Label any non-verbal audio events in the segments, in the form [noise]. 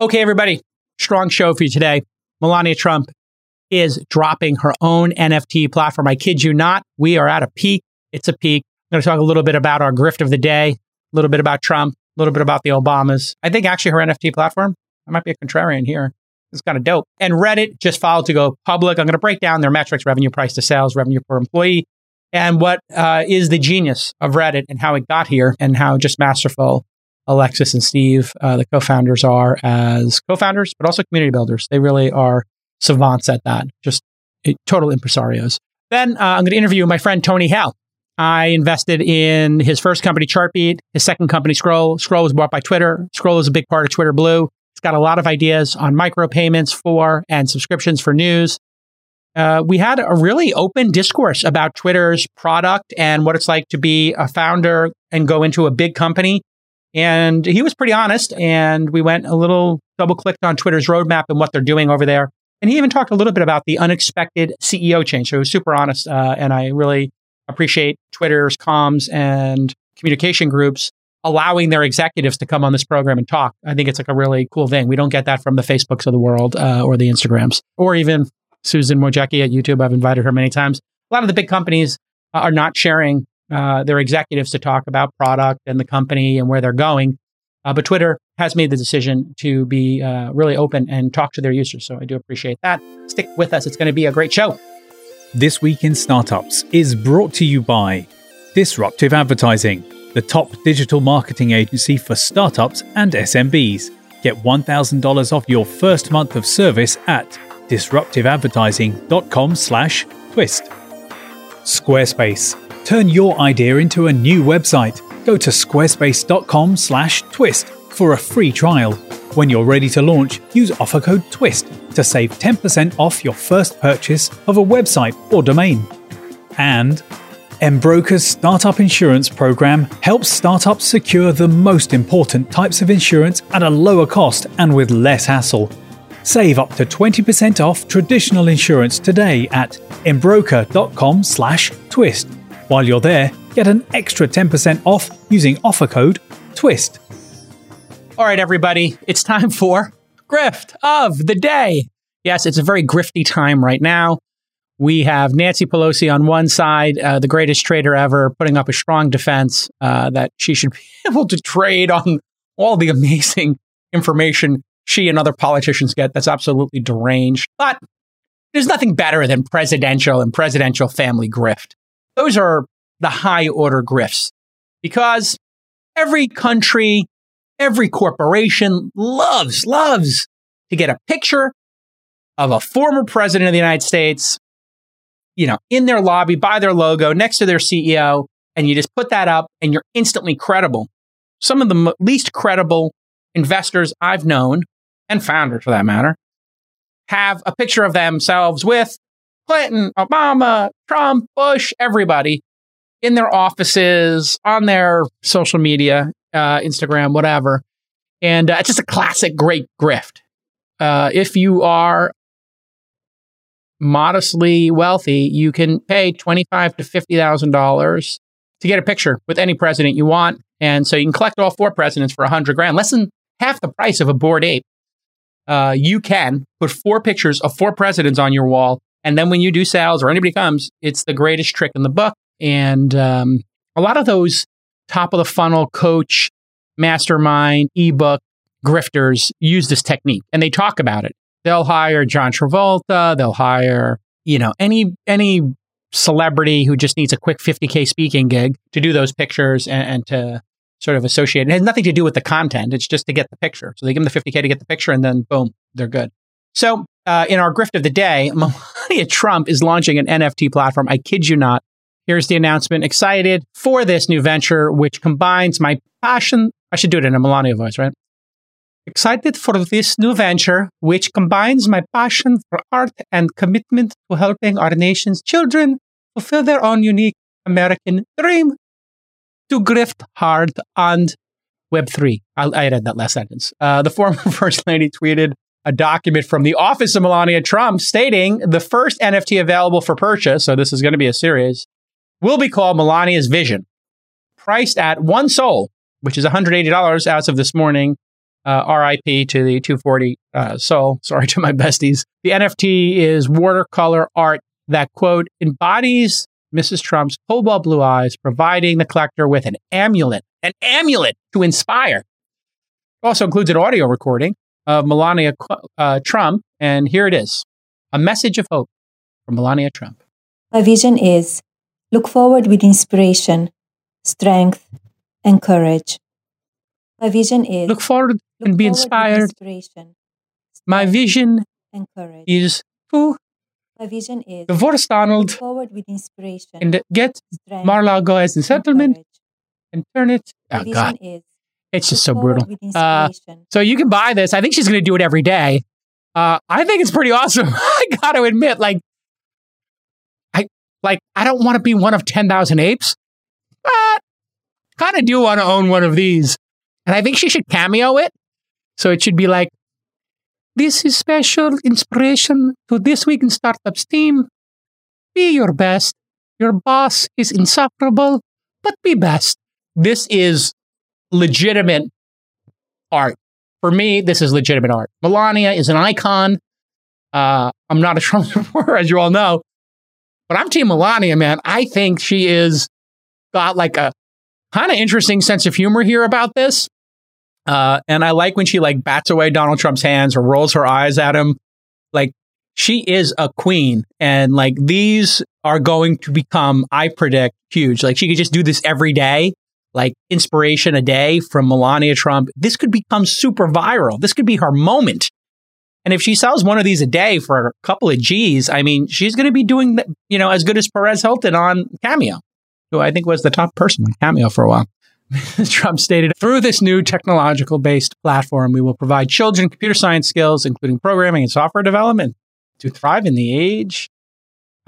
Okay, everybody, strong show for you today. Melania Trump is dropping her own NFT platform. I kid you not. We are at a peak. It's a peak. I'm going to talk a little bit about our grift of the day, a little bit about Trump, a little bit about the Obamas. I think actually her NFT platform, I might be a contrarian here. It's kind of dope. And Reddit just filed to go public. I'm going to break down their metrics revenue, price to sales, revenue per employee, and what uh, is the genius of Reddit and how it got here and how just masterful Alexis and Steve, uh, the co-founders, are as co-founders, but also community builders. They really are savants at that. Just total impresarios. Then uh, I'm going to interview my friend Tony Haile. I invested in his first company, Chartbeat, his second company, Scroll. Scroll was bought by Twitter. Scroll is a big part of Twitter Blue. It's got a lot of ideas on micropayments for and subscriptions for news. Uh, we had a really open discourse about Twitter's product and what it's like to be a founder and go into a big company and he was pretty honest. And we went a little double clicked on Twitter's roadmap and what they're doing over there. And he even talked a little bit about the unexpected CEO change. So he was super honest. Uh, and I really appreciate Twitter's comms and communication groups allowing their executives to come on this program and talk. I think it's like a really cool thing. We don't get that from the Facebooks of the world uh, or the Instagrams or even Susan Wojcicki at YouTube. I've invited her many times. A lot of the big companies are not sharing uh, their executives to talk about product and the company and where they're going. Uh, but Twitter has made the decision to be uh, really open and talk to their users. So I do appreciate that. Stick with us. It's going to be a great show. This Week in Startups is brought to you by Disruptive Advertising, the top digital marketing agency for startups and SMBs. Get $1,000 off your first month of service at disruptiveadvertising.com slash twist. Squarespace Turn your idea into a new website. Go to squarespace.com/twist for a free trial. When you're ready to launch, use offer code TWIST to save 10% off your first purchase of a website or domain. And Embroker's startup insurance program helps startups secure the most important types of insurance at a lower cost and with less hassle. Save up to 20% off traditional insurance today at embroker.com/twist. While you're there, get an extra 10% off using offer code TWIST. All right, everybody, it's time for Grift of the Day. Yes, it's a very grifty time right now. We have Nancy Pelosi on one side, uh, the greatest trader ever, putting up a strong defense uh, that she should [laughs] be able to trade on all the amazing information she and other politicians get. That's absolutely deranged. But there's nothing better than presidential and presidential family grift. Those are the high order grifts because every country, every corporation loves, loves to get a picture of a former president of the United States, you know, in their lobby by their logo next to their CEO. And you just put that up and you're instantly credible. Some of the m- least credible investors I've known and founders for that matter have a picture of themselves with Clinton, Obama, Trump, Bush, everybody in their offices, on their social media, uh, Instagram, whatever. And uh, it's just a classic great grift. Uh, if you are modestly wealthy, you can pay twenty-five to fifty thousand dollars to get a picture with any president you want, and so you can collect all four presidents for a hundred grand, less than half the price of a Bored Ape. Uh, you can put four pictures of four presidents on your wall and then when you do sales or anybody comes, it's the greatest trick in the book. And um, a lot of those top of the funnel coach, mastermind, ebook grifters use this technique and they talk about it. They'll hire John Travolta, they'll hire, you know, any any celebrity who just needs a quick 50k speaking gig to do those pictures and, and to sort of associate. It has nothing to do with the content. It's just to get the picture. So they give them the 50k to get the picture and then boom, they're good. So uh, in our grift of the day, [laughs] Melania Trump is launching an NFT platform. I kid you not. Here's the announcement. Excited for this new venture, which combines my passion. I should do it in a Melania voice, right? Excited for this new venture, which combines my passion for art and commitment to helping our nation's children fulfill their own unique American dream to grift hard on Web3. I, I read that last sentence. Uh, the former [laughs] First Lady tweeted, a document from the office of Melania Trump stating the first NFT available for purchase, so this is going to be a series, will be called Melania's Vision, priced at one SOL, which is $180 as of this morning. Uh, RIP to the 240 uh, SOL. [laughs] Sorry to my besties. The NFT is watercolor art that, quote, embodies Mrs. Trump's cobalt blue eyes, providing the collector with an amulet, an amulet to inspire. Also includes an audio recording of Melania uh, Trump. And here it is a message of hope from Melania Trump. My vision is look forward with inspiration, strength, and courage. My vision is look forward look and be inspired. My vision and courage. is to my vision is divorce Donald forward with inspiration and get Mar-a-Lago as a settlement and, and turn it. Oh God, it's just so brutal. Uh, so you can buy this. I think she's going to do it every day. Uh, I think it's pretty awesome. [laughs] I got to admit, like, I like I don't want to be one of ten thousand apes, but kind of do want to own one of these. And I think she should cameo it. So it should be like this is special inspiration to This Week in Startups team. Be your best. Your boss is insufferable, but be best. This is legitimate art. For me, this is legitimate art. Melania is an icon. Uh, I'm not a [laughs] Trump supporter, as you all know, but I'm Team Melania, man. I think she is got like a kind of interesting sense of humor here about this. Uh, and I like when she like bats away Donald Trump's hands or rolls her eyes at him. Like she is a queen, and like these are going to become, I predict, huge. Like she could just do this every day, like inspiration a day from Melania Trump. This could become super viral. This could be her moment. And if she sells one of these a day for a couple of G's, I mean, she's going to be doing, you know, as good as Perez Hilton on Cameo, who I think was the top person on Cameo for a while. [laughs] Trump stated, through this new technological based platform, we will provide children computer science skills, including programming and software development, to thrive in the age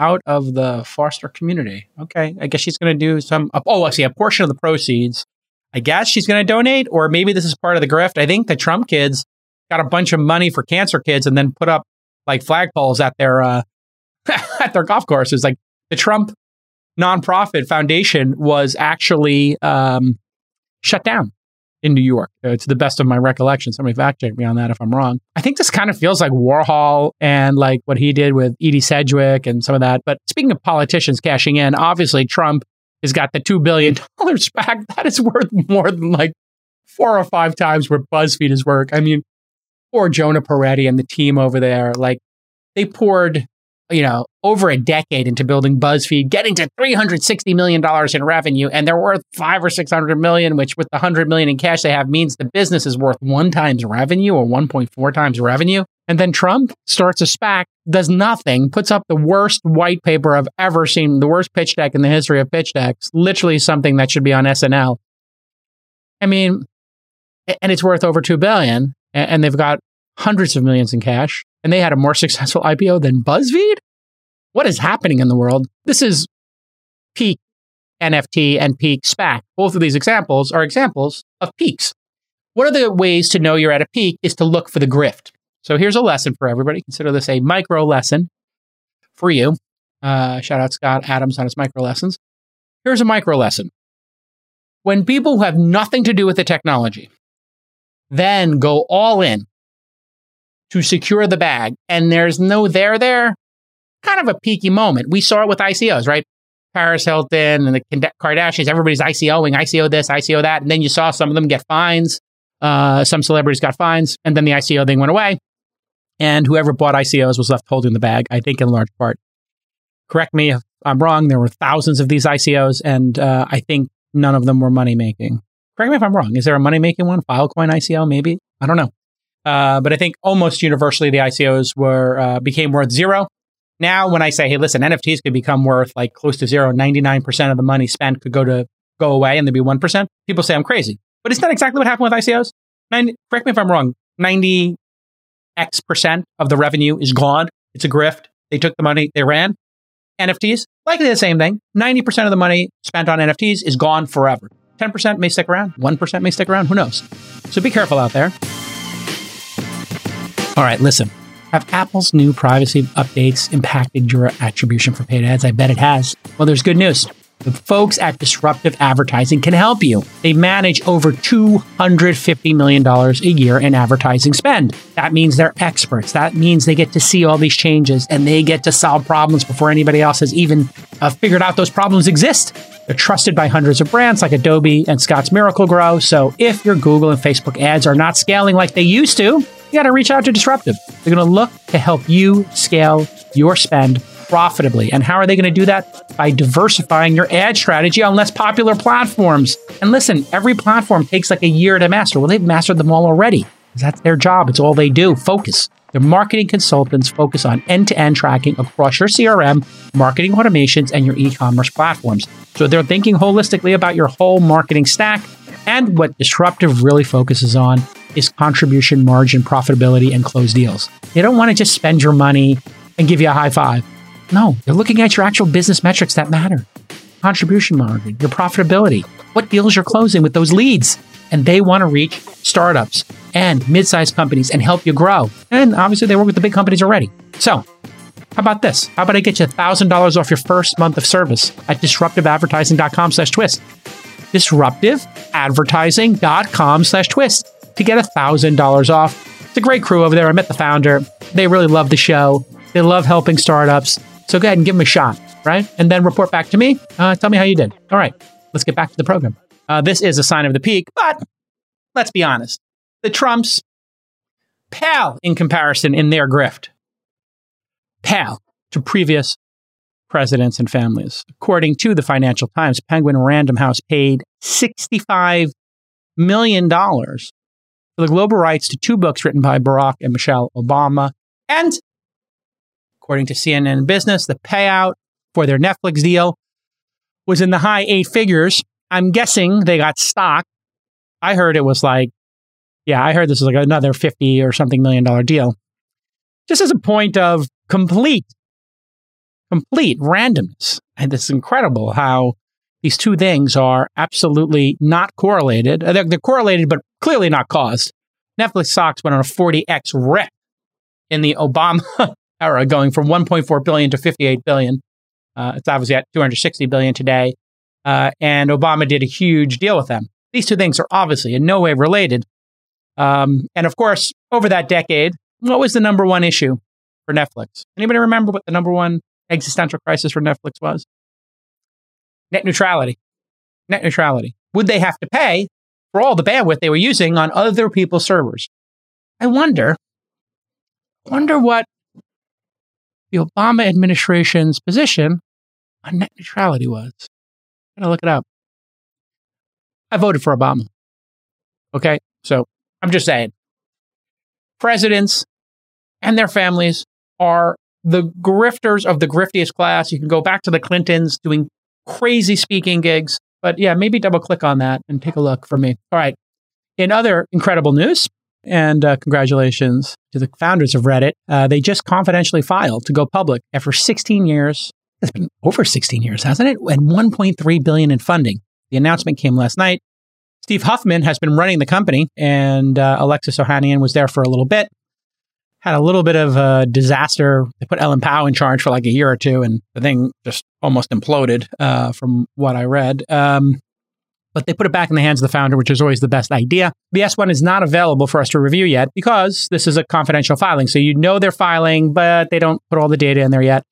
out of the foster community. Okay. I guess she's going to do some, oh, I see a portion of the proceeds. I guess she's going to donate, or maybe this is part of the grift. I think the Trump kids got a bunch of money for cancer kids and then put up like flagpoles at their, uh, [laughs] at their golf courses. Like the Trump nonprofit foundation was actually, um, shut down in New York, uh, to the best of my recollection. Somebody fact check me on that if I'm wrong. I think this kind of feels like Warhol and like what he did with Edie Sedgwick and some of that. But speaking of politicians cashing in, obviously Trump has got the $2 billion [laughs] back. That is worth more than like four or five times where BuzzFeed is worth. I mean, poor Jonah Peretti and the team over there, like they poured you know, over a decade into building BuzzFeed, getting to $360 million in revenue, and they're worth five or 600 million, which with the 100 million in cash they have means the business is worth one times revenue or 1.4 times revenue. And then Trump starts a SPAC, does nothing, puts up the worst white paper I've ever seen, the worst pitch deck in the history of pitch decks, literally something that should be on SNL. I mean, and it's worth over 2 billion, and they've got hundreds of millions in cash and they had a more successful IPO than BuzzFeed? What is happening in the world? This is peak NFT and peak SPAC. Both of these examples are examples of peaks. One of the ways to know you're at a peak is to look for the grift. So here's a lesson for everybody. Consider this a micro lesson for you. Uh, shout out Scott Adams on his micro lessons. Here's a micro lesson. When people who have nothing to do with the technology then go all in to secure the bag and there's no there there, kind of a peaky moment. We saw it with ICOs, right? Paris Hilton and the Kardashians, everybody's ICOing, ICO this, ICO that. And then you saw some of them get fines. Uh, some celebrities got fines, and then the ICO thing went away. And whoever bought ICOs was left holding the bag, I think, in large part. Correct me if I'm wrong. There were thousands of these ICOs, and uh, I think none of them were money making. Correct me if I'm wrong. Is there a money making one? Filecoin ICO, maybe? I don't know. Uh, but I think almost universally the ICOs were uh, became worth zero. Now, when I say, "Hey, listen, NFTs could become worth like close to zero, 99 percent of the money spent could go to go away, and there'd be one people say I'm crazy. But it's not exactly what happened with ICOs. 90, correct me if I'm wrong. 90 X percent of the revenue is gone. It's a grift. They took the money, they ran. NFTs, likely the same thing. 90% of the money spent on NFTs is gone forever. 10% may stick around, 1% may stick around, who knows? So be careful out there. All right, listen. Have Apple's new privacy updates impacted your attribution for paid ads? I bet it has. Well, there's good news. The folks at Disruptive Advertising can help you. They manage over $250 million a year in advertising spend. That means they're experts. That means they get to see all these changes and they get to solve problems before anybody else has even uh, figured out those problems exist. They're trusted by hundreds of brands like Adobe and Scotts Miracle-Gro. So if your Google and Facebook ads are not scaling like they used to, you got to reach out to Disruptive. They're going to look to help you scale your spend profitably. And how are they going to do that? By diversifying your ad strategy on less popular platforms. And listen, every platform takes like a year to master. Well, they've mastered them all already. That's their job. It's all they do. Focus. Their marketing consultants focus on end to end tracking across your CRM, marketing automations, and your e commerce platforms. So they're thinking holistically about your whole marketing stack. And what Disruptive really focuses on is contribution margin profitability and close deals. They don't want to just spend your money and give you a high five. No, they're looking at your actual business metrics that matter contribution margin, your profitability, what deals you're closing with those leads. And they want to reach startups and mid sized companies and help you grow. And obviously, they work with the big companies already. So, how about this? How about I get you $1,000 off your first month of service at disruptiveadvertising.com slash twist? Disruptiveadvertising.com slash twist to get $1,000 off. It's a great crew over there. I met the founder. They really love the show. They love helping startups. So go ahead and give them a shot, right? And then report back to me. Uh, tell me how you did. All right, let's get back to the program. Uh, this is a sign of the peak, but let's be honest. The Trumps pale in comparison in their grift. Pale to previous presidents and families. According to the Financial Times, Penguin Random House paid $65 million the global rights to two books written by Barack and Michelle Obama. And according to CNN Business, the payout for their Netflix deal was in the high eight figures. I'm guessing they got stock. I heard it was like, yeah, I heard this was like another 50 or something million dollar deal. Just as a point of complete complete randomness. And it's incredible how these two things are absolutely not correlated. They're, they're correlated, but clearly not caused. Netflix stocks went on a 40x rip in the Obama [laughs] era, going from 1.4 billion to 58 billion. Uh, it's obviously at 260 billion today. Uh, and Obama did a huge deal with them. These two things are obviously in no way related. Um, and of course, over that decade, what was the number one issue for Netflix? Anybody remember what the number one existential crisis for Netflix was? Net neutrality. Net neutrality. Would they have to pay for all the bandwidth they were using on other people's servers? I wonder, wonder what the Obama administration's position on net neutrality was. I'm gonna look it up. I voted for Obama. Okay, so I'm just saying, presidents and their families are the grifters of the griftiest class. You can go back to the Clintons doing crazy speaking gigs. But yeah, maybe double click on that and take a look for me. All right. In other incredible news, and uh, congratulations to the founders of Reddit, uh, they just confidentially filed to go public after 16 years. It's been over 16 years, hasn't it? And 1.3 billion in funding. The announcement came last night. Steve Huffman has been running the company, and uh, Alexis Ohanian was there for a little bit had a little bit of a disaster. They put Ellen Pao in charge for like a year or two, and the thing just almost imploded, uh, from what I read. Um, but they put it back in the hands of the founder, which is always the best idea. The S1 is not available for us to review yet because this is a confidential filing. So you know they're filing, but they don't put all the data in there yet.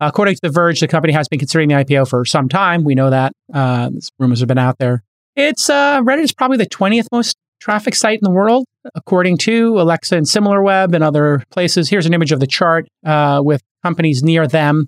According to The Verge, the company has been considering the IPO for some time. We know that. Uh, rumors have been out there. It's uh, Reddit is probably the 20th most traffic site in the world, according to Alexa and SimilarWeb and other places. Here's an image of the chart uh, with companies near them.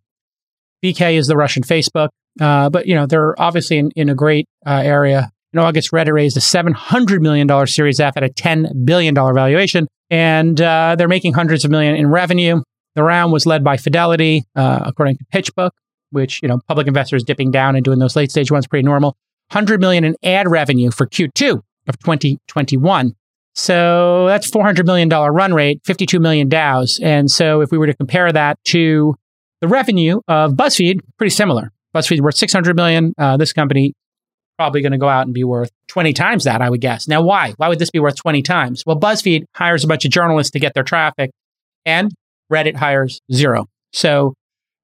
VK is the Russian Facebook, uh, but you know they're obviously in, in a great uh, area. In August, Reddit raised a $700 million Series F at a $10 billion valuation, and uh, they're making hundreds of million in revenue. The round was led by Fidelity, uh, according to PitchBook, which you know public investors dipping down and doing those late stage ones pretty normal. 100 million in ad revenue for Q2 of 2021. So that's $400 million run rate, 52 million DAUs. And so if we were to compare that to the revenue of BuzzFeed, pretty similar. BuzzFeed worth 600 million. Uh, this company probably going to go out and be worth 20 times that, I would guess. Now, why? Why would this be worth 20 times? Well, BuzzFeed hires a bunch of journalists to get their traffic and Reddit hires zero. So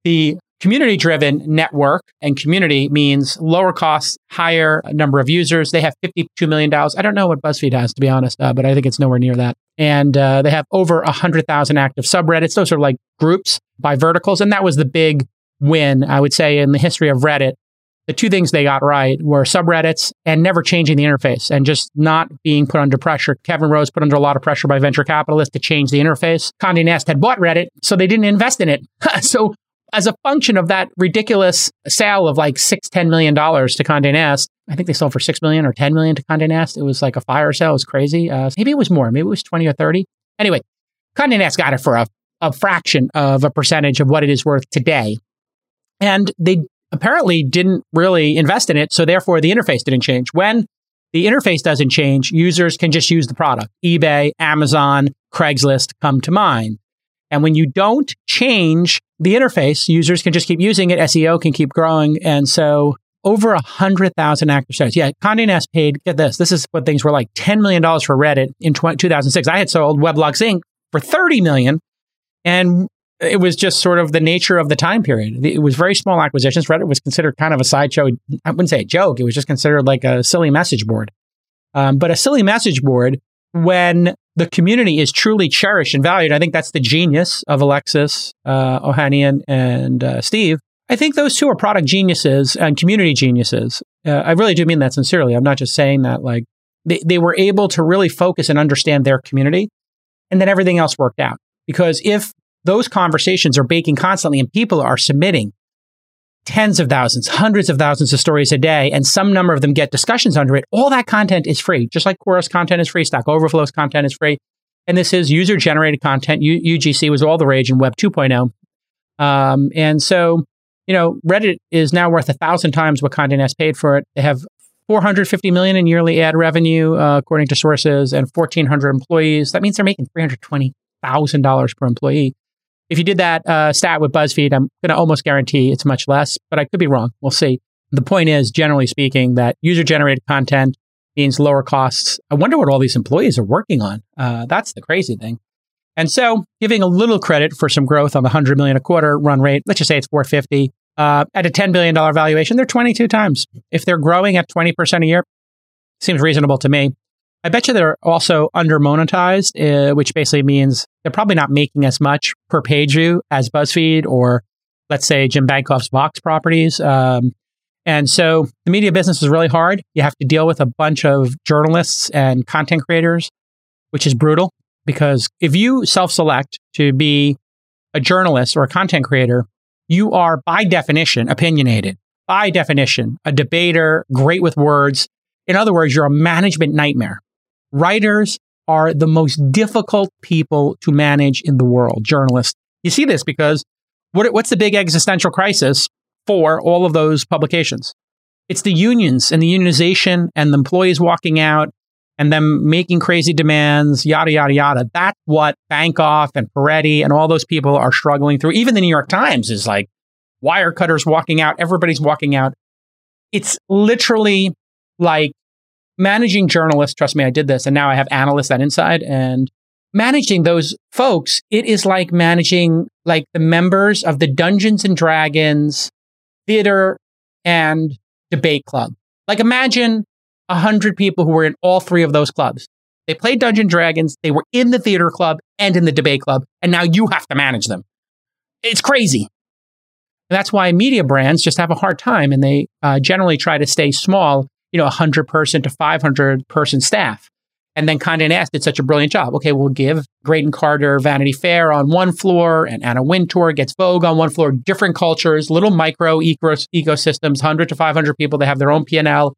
the community driven network and community means lower costs, higher number of users. They have $52 million. I don't know what BuzzFeed has, to be honest, uh, but I think it's nowhere near that. And uh, they have over 100,000 active subreddits. Those are like groups by verticals. And that was the big win, I would say, in the history of Reddit. The two things they got right were subreddits and never changing the interface and just not being put under pressure. Kevin Rose put under a lot of pressure by venture capitalists to change the interface. Condé Nast had bought Reddit, so they didn't invest in it. [laughs] so as a function of that ridiculous sale of like six, ten million dollars to Condé Nast, I think they sold for six million or ten million to Condé Nast. It was like a fire sale. It was crazy. Uh, maybe it was more. Maybe it was twenty or thirty. Anyway, Condé Nast got it for a, a fraction of a percentage of what it is worth today, and they apparently didn't really invest in it. So therefore, the interface didn't change. When the interface doesn't change, users can just use the product. eBay, Amazon, Craigslist come to mind. And when you don't change the interface, users can just keep using it. SEO can keep growing. And so over a hundred thousand active sites. Yeah. Condé Nast paid, get this. This is what things were like $10 million for Reddit in 20, 2006. I had sold Weblogs Inc. for 30 million, And it was just sort of the nature of the time period. It was very small acquisitions. Reddit was considered kind of a sideshow. I wouldn't say a joke. It was just considered like a silly message board. Um, but a silly message board when the community is truly cherished and valued. I think that's the genius of Alexis uh, Ohanian and uh, Steve. I think those two are product geniuses and community geniuses. Uh, I really do mean that sincerely. I'm not just saying that. Like they, they were able to really focus and understand their community, and then everything else worked out. Because if those conversations are baking constantly and people are submitting tens of thousands, hundreds of thousands of stories a day, and some number of them get discussions under it, all that content is free. Just like Quora's content is free, Stack Overflow's content is free. And this is user generated content. U- UGC was all the rage in Web 2.0. Um, and so, you know, Reddit is now worth a thousand times what Condé Nast paid for it. They have 450 million in yearly ad revenue, uh, according to sources, and 1,400 employees. That means they're making $320,000 per employee. If you did that uh, stat with BuzzFeed, I'm going to almost guarantee it's much less, but I could be wrong. We'll see. The point is, generally speaking, that user generated content means lower costs. I wonder what all these employees are working on. Uh, that's the crazy thing. And so, giving a little credit for some growth on the 100 million a quarter run rate, let's just say it's 450 uh, at a $10 billion valuation, they're 22 times. If they're growing at 20% a year, seems reasonable to me. I bet you they're also under monetized, uh, which basically means they're probably not making as much per page view as BuzzFeed or, let's say, Jim Bankoff's Vox properties. Um, and so the media business is really hard. You have to deal with a bunch of journalists and content creators, which is brutal because if you self select to be a journalist or a content creator, you are by definition opinionated, by definition, a debater, great with words. In other words, you're a management nightmare. Writers are the most difficult people to manage in the world, journalists. You see this because what, what's the big existential crisis for all of those publications? It's the unions and the unionization and the employees walking out and them making crazy demands, yada, yada, yada. That's what Bankoff and Peretti and all those people are struggling through. Even the New York Times is like wire cutters walking out, everybody's walking out. It's literally like managing journalists, trust me, I did this, and now I have analysts at Inside, and managing those folks, it is like managing like the members of the Dungeons and Dragons theater and debate club. Like imagine a hundred people who were in all three of those clubs. They played Dungeons Dragons, they were in the theater club and in the debate club, and now you have to manage them. It's crazy. And that's why media brands just have a hard time, and they uh, generally try to stay small you know, 100 person to 500 person staff. And then Condé Nast did such a brilliant job. Okay, we'll give Graydon Carter Vanity Fair on one floor and Anna Wintour gets Vogue on one floor, different cultures, little micro ecosystems, 100 to 500 people. They have their own P&L.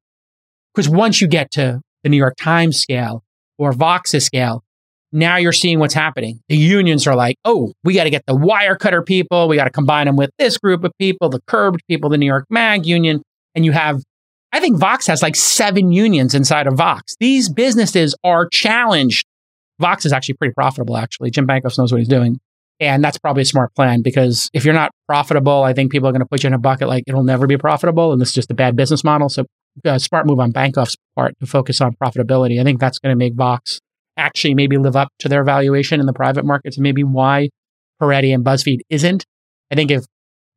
Because once you get to the New York Times scale or Vox's scale, now you're seeing what's happening. The unions are like, oh, we got to get the wire cutter people. We got to combine them with this group of people, the curbed people, the New York Mag union. And you have I think Vox has like seven unions inside of Vox. These businesses are challenged. Vox is actually pretty profitable, actually. Jim Bankoff knows what he's doing. And that's probably a smart plan because if you're not profitable, I think people are going to put you in a bucket like it'll never be profitable. And this is just a bad business model. So, uh, smart move on Bankoff's part to focus on profitability. I think that's going to make Vox actually maybe live up to their valuation in the private markets and maybe why Peretti and BuzzFeed isn't. I think if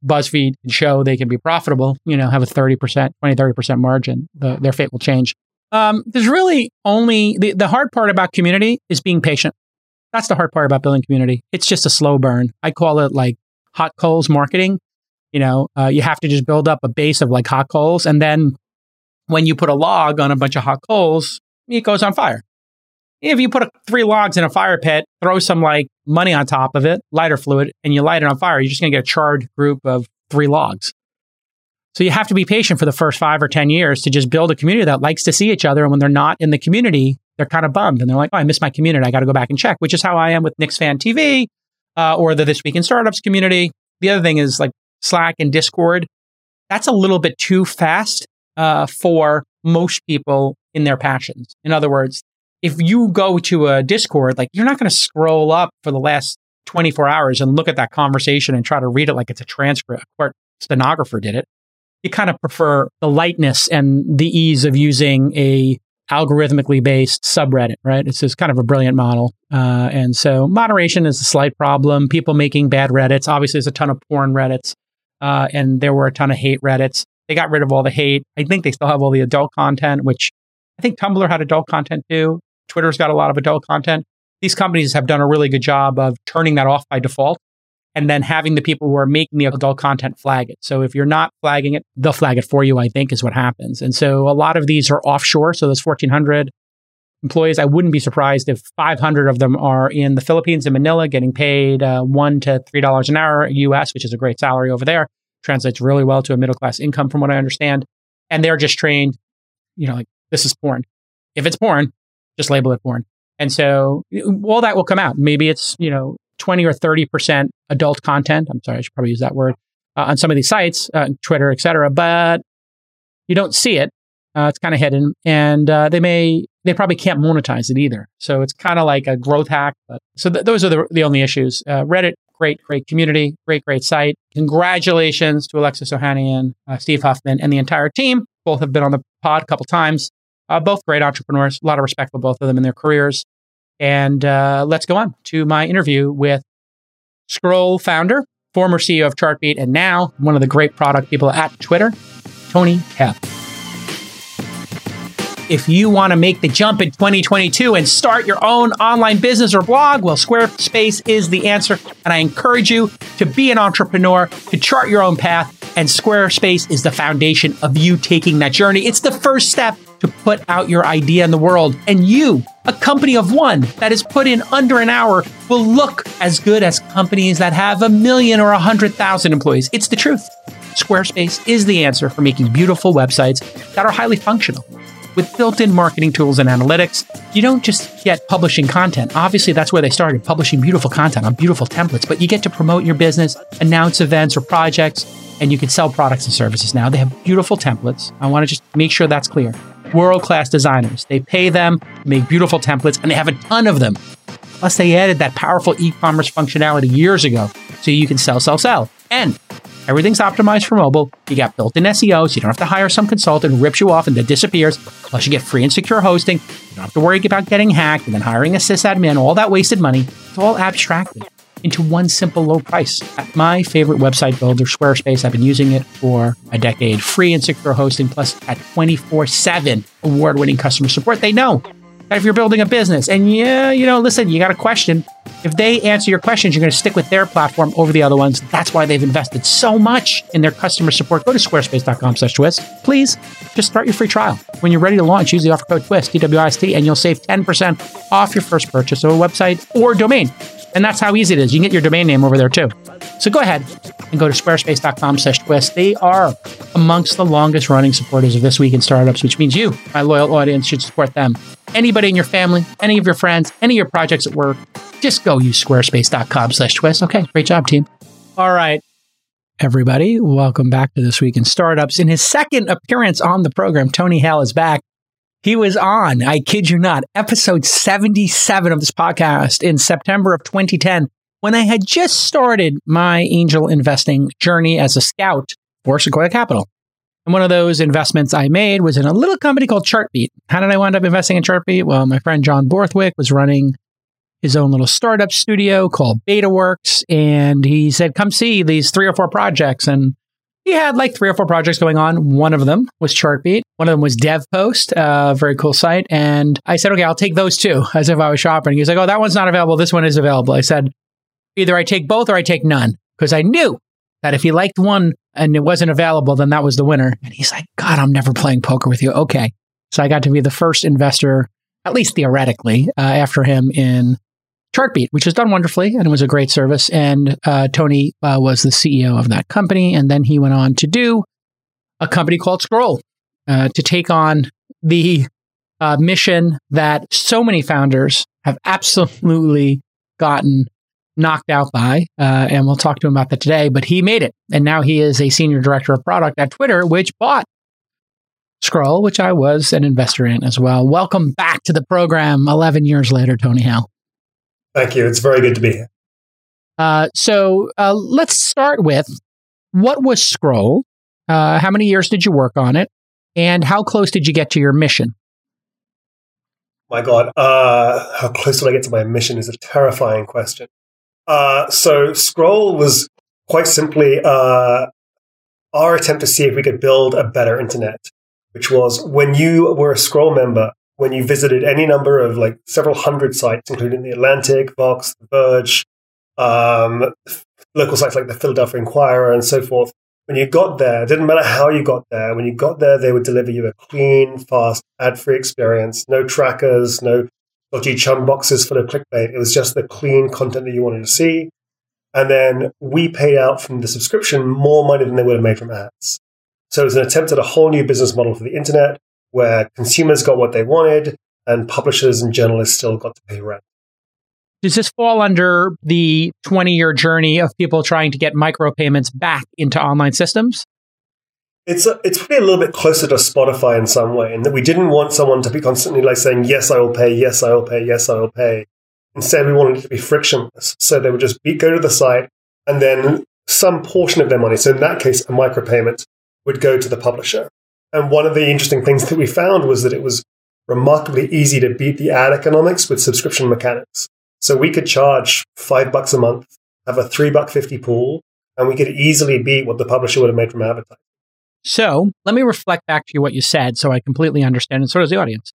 BuzzFeed show they can be profitable, you know, have a 30%, 20, 30% margin, the, their fate will change. Um, there's really only the, the hard part about community is being patient. That's the hard part about building community. It's just a slow burn. I call it like hot coals marketing. You know, uh, you have to just build up a base of like hot coals. And then when you put a log on a bunch of hot coals, it goes on fire. If you put a, three logs in a fire pit, throw some like money on top of it, lighter fluid, and you light it on fire, you're just going to get a charred group of three logs. So you have to be patient for the first five or 10 years to just build a community that likes to see each other. And when they're not in the community, they're kind of bummed and they're like, oh, I miss my community. I got to go back and check, which is how I am with Knicks Fan TV uh, or the This Week in Startups community. The other thing is like Slack and Discord. That's a little bit too fast uh, for most people in their passions. In other words, if you go to a Discord, like you're not going to scroll up for the last 24 hours and look at that conversation and try to read it like it's a transcript. Or stenographer did it. You kind of prefer the lightness and the ease of using a algorithmically based subreddit, right? It's just kind of a brilliant model. Uh, and so moderation is a slight problem. People making bad Reddits. Obviously, there's a ton of porn Reddits, uh, and there were a ton of hate Reddits. They got rid of all the hate. I think they still have all the adult content, which I think Tumblr had adult content too. Twitter's got a lot of adult content. These companies have done a really good job of turning that off by default and then having the people who are making the adult content flag it. So if you're not flagging it, they'll flag it for you, I think is what happens. And so a lot of these are offshore. So those 1400 employees. I wouldn't be surprised if 500 of them are in the Philippines in Manila getting paid uh, one to $3 an hour US, which is a great salary over there. Translates really well to a middle class income from what I understand. And they're just trained, you know, like this is porn. If it's porn, just label it porn. And so all that will come out. Maybe it's, you know, 20 or 30% adult content. I'm sorry, I should probably use that word uh, on some of these sites, uh, Twitter, et cetera, but you don't see it. Uh, it's kind of hidden and uh, they may, they probably can't monetize it either. So it's kind of like a growth hack. But so th- those are the, the only issues. Uh, Reddit, great, great community, great, great site. Congratulations to Alexis Ohanian, uh, Steve Huffman, and the entire team. Both have been on the pod a couple times. Uh, both great entrepreneurs, a lot of respect for both of them in their careers. And uh, let's go on to my interview with Scroll founder, former CEO of Chartbeat, and now one of the great product people at Twitter, Tony Haile. If you want to make the jump in 2022 and start your own online business or blog, well, Squarespace is the answer. And I encourage you to be an entrepreneur, to chart your own path. And Squarespace is the foundation of you taking that journey. It's the first step to put out your idea in the world. And you, a company of one that is put in under an hour, will look as good as companies that have a million or a hundred thousand employees. It's the truth. Squarespace is the answer for making beautiful websites that are highly functional. With built in marketing tools and analytics, you don't just get publishing content. Obviously, that's where they started, publishing beautiful content on beautiful templates, but you get to promote your business, announce events or projects, and you can sell products and services now. They have beautiful templates. I want to just make sure that's clear world class designers. They pay them, make beautiful templates, and they have a ton of them. Plus, they added that powerful e commerce functionality years ago so you can sell, sell, sell. And everything's optimized for mobile. You got built in SEO, so you don't have to hire some consultant who rips you off and then disappears. Plus, you get free and secure hosting. You don't have to worry about getting hacked and then hiring a sysadmin, all that wasted money. It's all abstracted into one simple low price. At my favorite website builder, Squarespace, I've been using it for a decade. Free and secure hosting, plus at 24 7 award winning customer support. They know if you're building a business and yeah, you know, listen, you got a question. If they answer your questions, you're going to stick with their platform over the other ones. That's why they've invested so much in their customer support. Go to squarespace.com slash twist. Please just start your free trial. When you're ready to launch, use the offer code TWIST, T-W-I-S-T, and you'll save 10% off your first purchase of a website or domain. And that's how easy it is. You can get your domain name over there too. So go ahead and go to squarespace.com slash twist. They are amongst the longest running supporters of This Week in Startups, which means you, my loyal audience, should support them. Anybody in your family, any of your friends, any of your projects at work, just go use squarespace.com slash twist. Okay, great job, team. All right. Everybody, welcome back to This Week in Startups. In his second appearance on the program, Tony Haile is back. He was on, I kid you not, episode 77 of this podcast in September of 2010 when I had just started my angel investing journey as a scout for Sequoia Capital. And one of those investments I made was in a little company called Chartbeat. How did I wind up investing in Chartbeat? Well, my friend John Borthwick was running his own little startup studio called BetaWorks. And he said, come see these three or four projects. And he had like three or four projects going on. One of them was Chartbeat. One of them was DevPost, a very cool site. And I said, okay, I'll take those two as if I was shopping. He's like, oh, that one's not available. This one is available. I said, either I take both or I take none because I knew that if he liked one and it wasn't available, then that was the winner. And he's like, God, I'm never playing poker with you. Okay. So I got to be the first investor, at least theoretically, uh, after him in Chartbeat, which has done wonderfully and it was a great service. And uh, Tony uh, was the CEO of that company. And then he went on to do a company called Scroll uh, to take on the uh, mission that so many founders have absolutely gotten knocked out by. Uh, and we'll talk to him about that today. But he made it. And now he is a senior director of product at Twitter, which bought Scroll, which I was an investor in as well. Welcome back to the program 11 years later, Tony Haile. Thank you. It's very good to be here. Uh, so uh, let's start with what was Scroll? Uh, how many years did you work on it? And how close did you get to your mission? My God, uh, how close did I get to my mission is a terrifying question. Uh, so Scroll was quite simply uh, our attempt to see if we could build a better internet which was when you were a Scroll member, when you visited any number of like several hundred sites, including the Atlantic, Vox, The Verge, um, local sites like the Philadelphia Inquirer, and so forth. When you got there, it didn't matter how you got there. When you got there, they would deliver you a clean, fast, ad-free experience. No trackers, no dodgy chum boxes full of clickbait. It was just the clean content that you wanted to see. And then we paid out from the subscription more money than they would have made from ads. So it was an attempt at a whole new business model for the internet where consumers got what they wanted and publishers and journalists still got to pay rent. Does this fall under the 20 year journey of people trying to get micropayments back into online systems? It's a, it's probably a little bit closer to Spotify in some way, in that we didn't want someone to be constantly like saying, yes, I will pay, yes, I will pay, yes, I will pay. Instead, we wanted it to be frictionless. So they would just be, go to the site and then some portion of their money, so in that case, a micropayment, would go to the publisher. And one of the interesting things that we found was that it was remarkably easy to beat the ad economics with subscription mechanics. So we could charge five bucks a month, have a three buck fifty pool, and we could easily beat what the publisher would have made from advertising. So let me reflect back to you what you said so I completely understand, and so does the audience.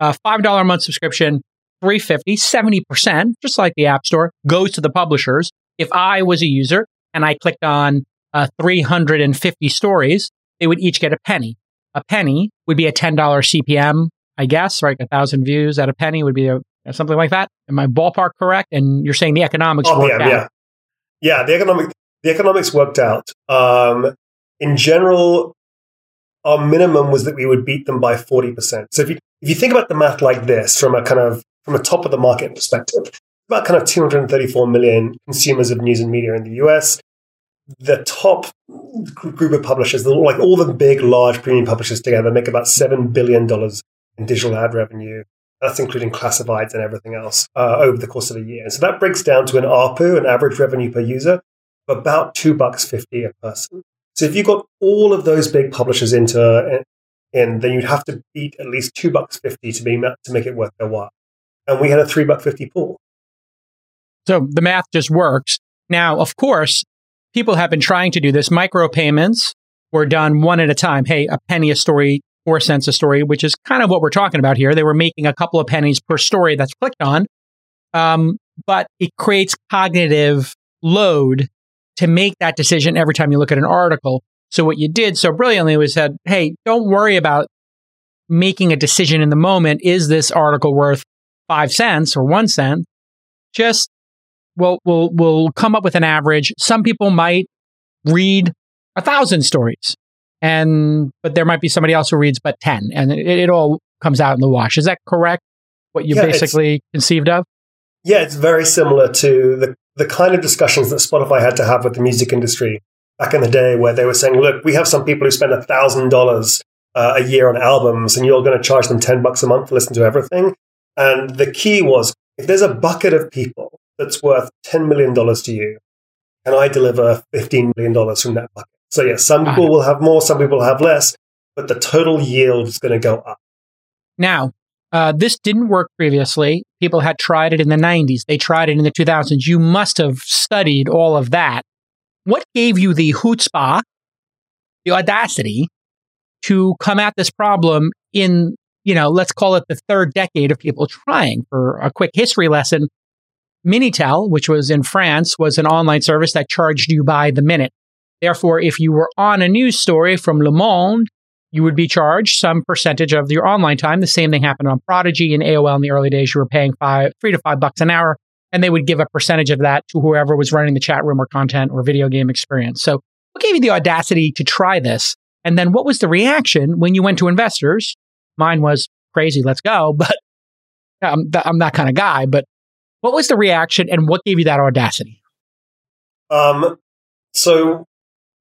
A $5 a month subscription, 350 70%, just like the App Store, goes to the publishers. If I was a user and I clicked on uh, 350 stories, they would each get a penny. A penny would be a $10 CPM, I guess, right? A thousand views at a penny would be a, something like that. Am I ballpark correct? And you're saying the economics oh, worked yeah, out. Yeah. yeah, the economic the economics worked out. Um, in general, our minimum was that we would beat them by 40%. So if you if you think about the math like this from a kind of from a top of the market perspective, about kind of 234 million consumers of news and media in the US, the top group of publishers, like all the big, large premium publishers together, make about $7 billion in digital ad revenue. That's including classifieds and everything else uh, over the course of a year. So that breaks down to an ARPU, an average revenue per user, of about two bucks fifty a person. So if you got all of those big publishers into in, then you'd have to beat at least two bucks fifty to be to make it worth their while. And we had a three buck fifty pool. So the math just works. Now, of course, people have been trying to do this. Micropayments were done one at a time. Hey, a penny a story, four cents a story, which is kind of what we're talking about here. They were making a couple of pennies per story that's clicked on. Um, but it creates cognitive load to make that decision every time you look at an article. So what you did so brilliantly was said, hey, don't worry about making a decision in the moment. Is this article worth five cents or one cent? Just we'll we'll we'll come up with an average. Some people might read a thousand stories, and but there might be somebody else who reads but ten, and it, it all comes out in the wash. Is that correct? What you yeah, basically conceived of? Yeah, it's very similar to the the kind of discussions that Spotify had to have with the music industry back in the day, where they were saying, "Look, we have some people who spend a thousand dollars uh, a year on albums, and you're going to charge them ten bucks a month to listen to everything." And the key was, if there's a bucket of people that's worth $10 million to you, and I deliver $15 million from that bucket. So, yeah, some people will have more, some people will have less, but the total yield is going to go up. Now, Uh, this didn't work previously. People had tried it in the 90s. They tried it in the 2000s. You must have studied all of that. What gave you the chutzpah, the audacity to come at this problem in, you know, let's call it the third decade of people trying? For a quick history lesson, Minitel, which was in France, was an online service that charged you by the minute. Therefore, if you were on a news story from Le Monde, you would be charged some percentage of your online time. The same thing happened on Prodigy and AOL in the early days. You were paying five, three to five bucks an hour, and they would give a percentage of that to whoever was running the chat room or content or video game experience. So, what gave you the audacity to try this? And then, what was the reaction when you went to investors? Mine was crazy, let's go. [laughs] But I'm, I'm that kind of guy. But what was the reaction, and what gave you that audacity? Um, so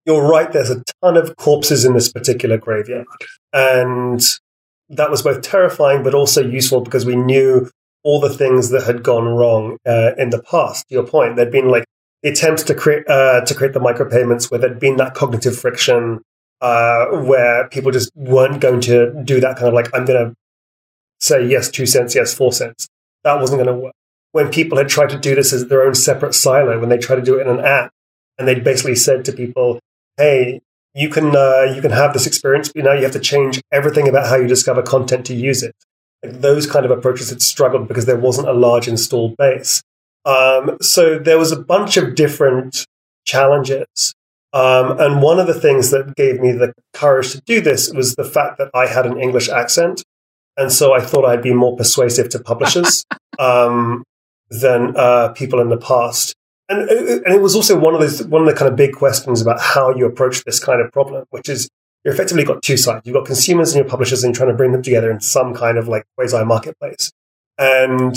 you're right. There's a ton of corpses in this particular graveyard. And that was both terrifying, but also useful because we knew all the things that had gone wrong uh, in the past. To your point, there'd been like the attempts to create uh, to create the micropayments where there'd been that cognitive friction uh, where people just weren't going to do that kind of like I'm going to say yes two cents, yes four cents. That wasn't going to work. When people had tried to do this as their own separate silo, when they tried to do it in an app, and they'd basically said to people, hey, you can uh, you can have this experience, but now you have to change everything about how you discover content to use it. Like those kind of approaches had struggled because there wasn't a large installed base. Um, so there was a bunch of different challenges. Um, and one of the things that gave me the courage to do this was the fact that I had an English accent. And so I thought I'd be more persuasive to publishers [laughs] um, than uh, people in the past and and it was also one of those one of the kind of big questions about how you approach this kind of problem, which is you're effectively got two sides. You've got consumers and your publishers, and trying to bring them together in some kind of like quasi marketplace. And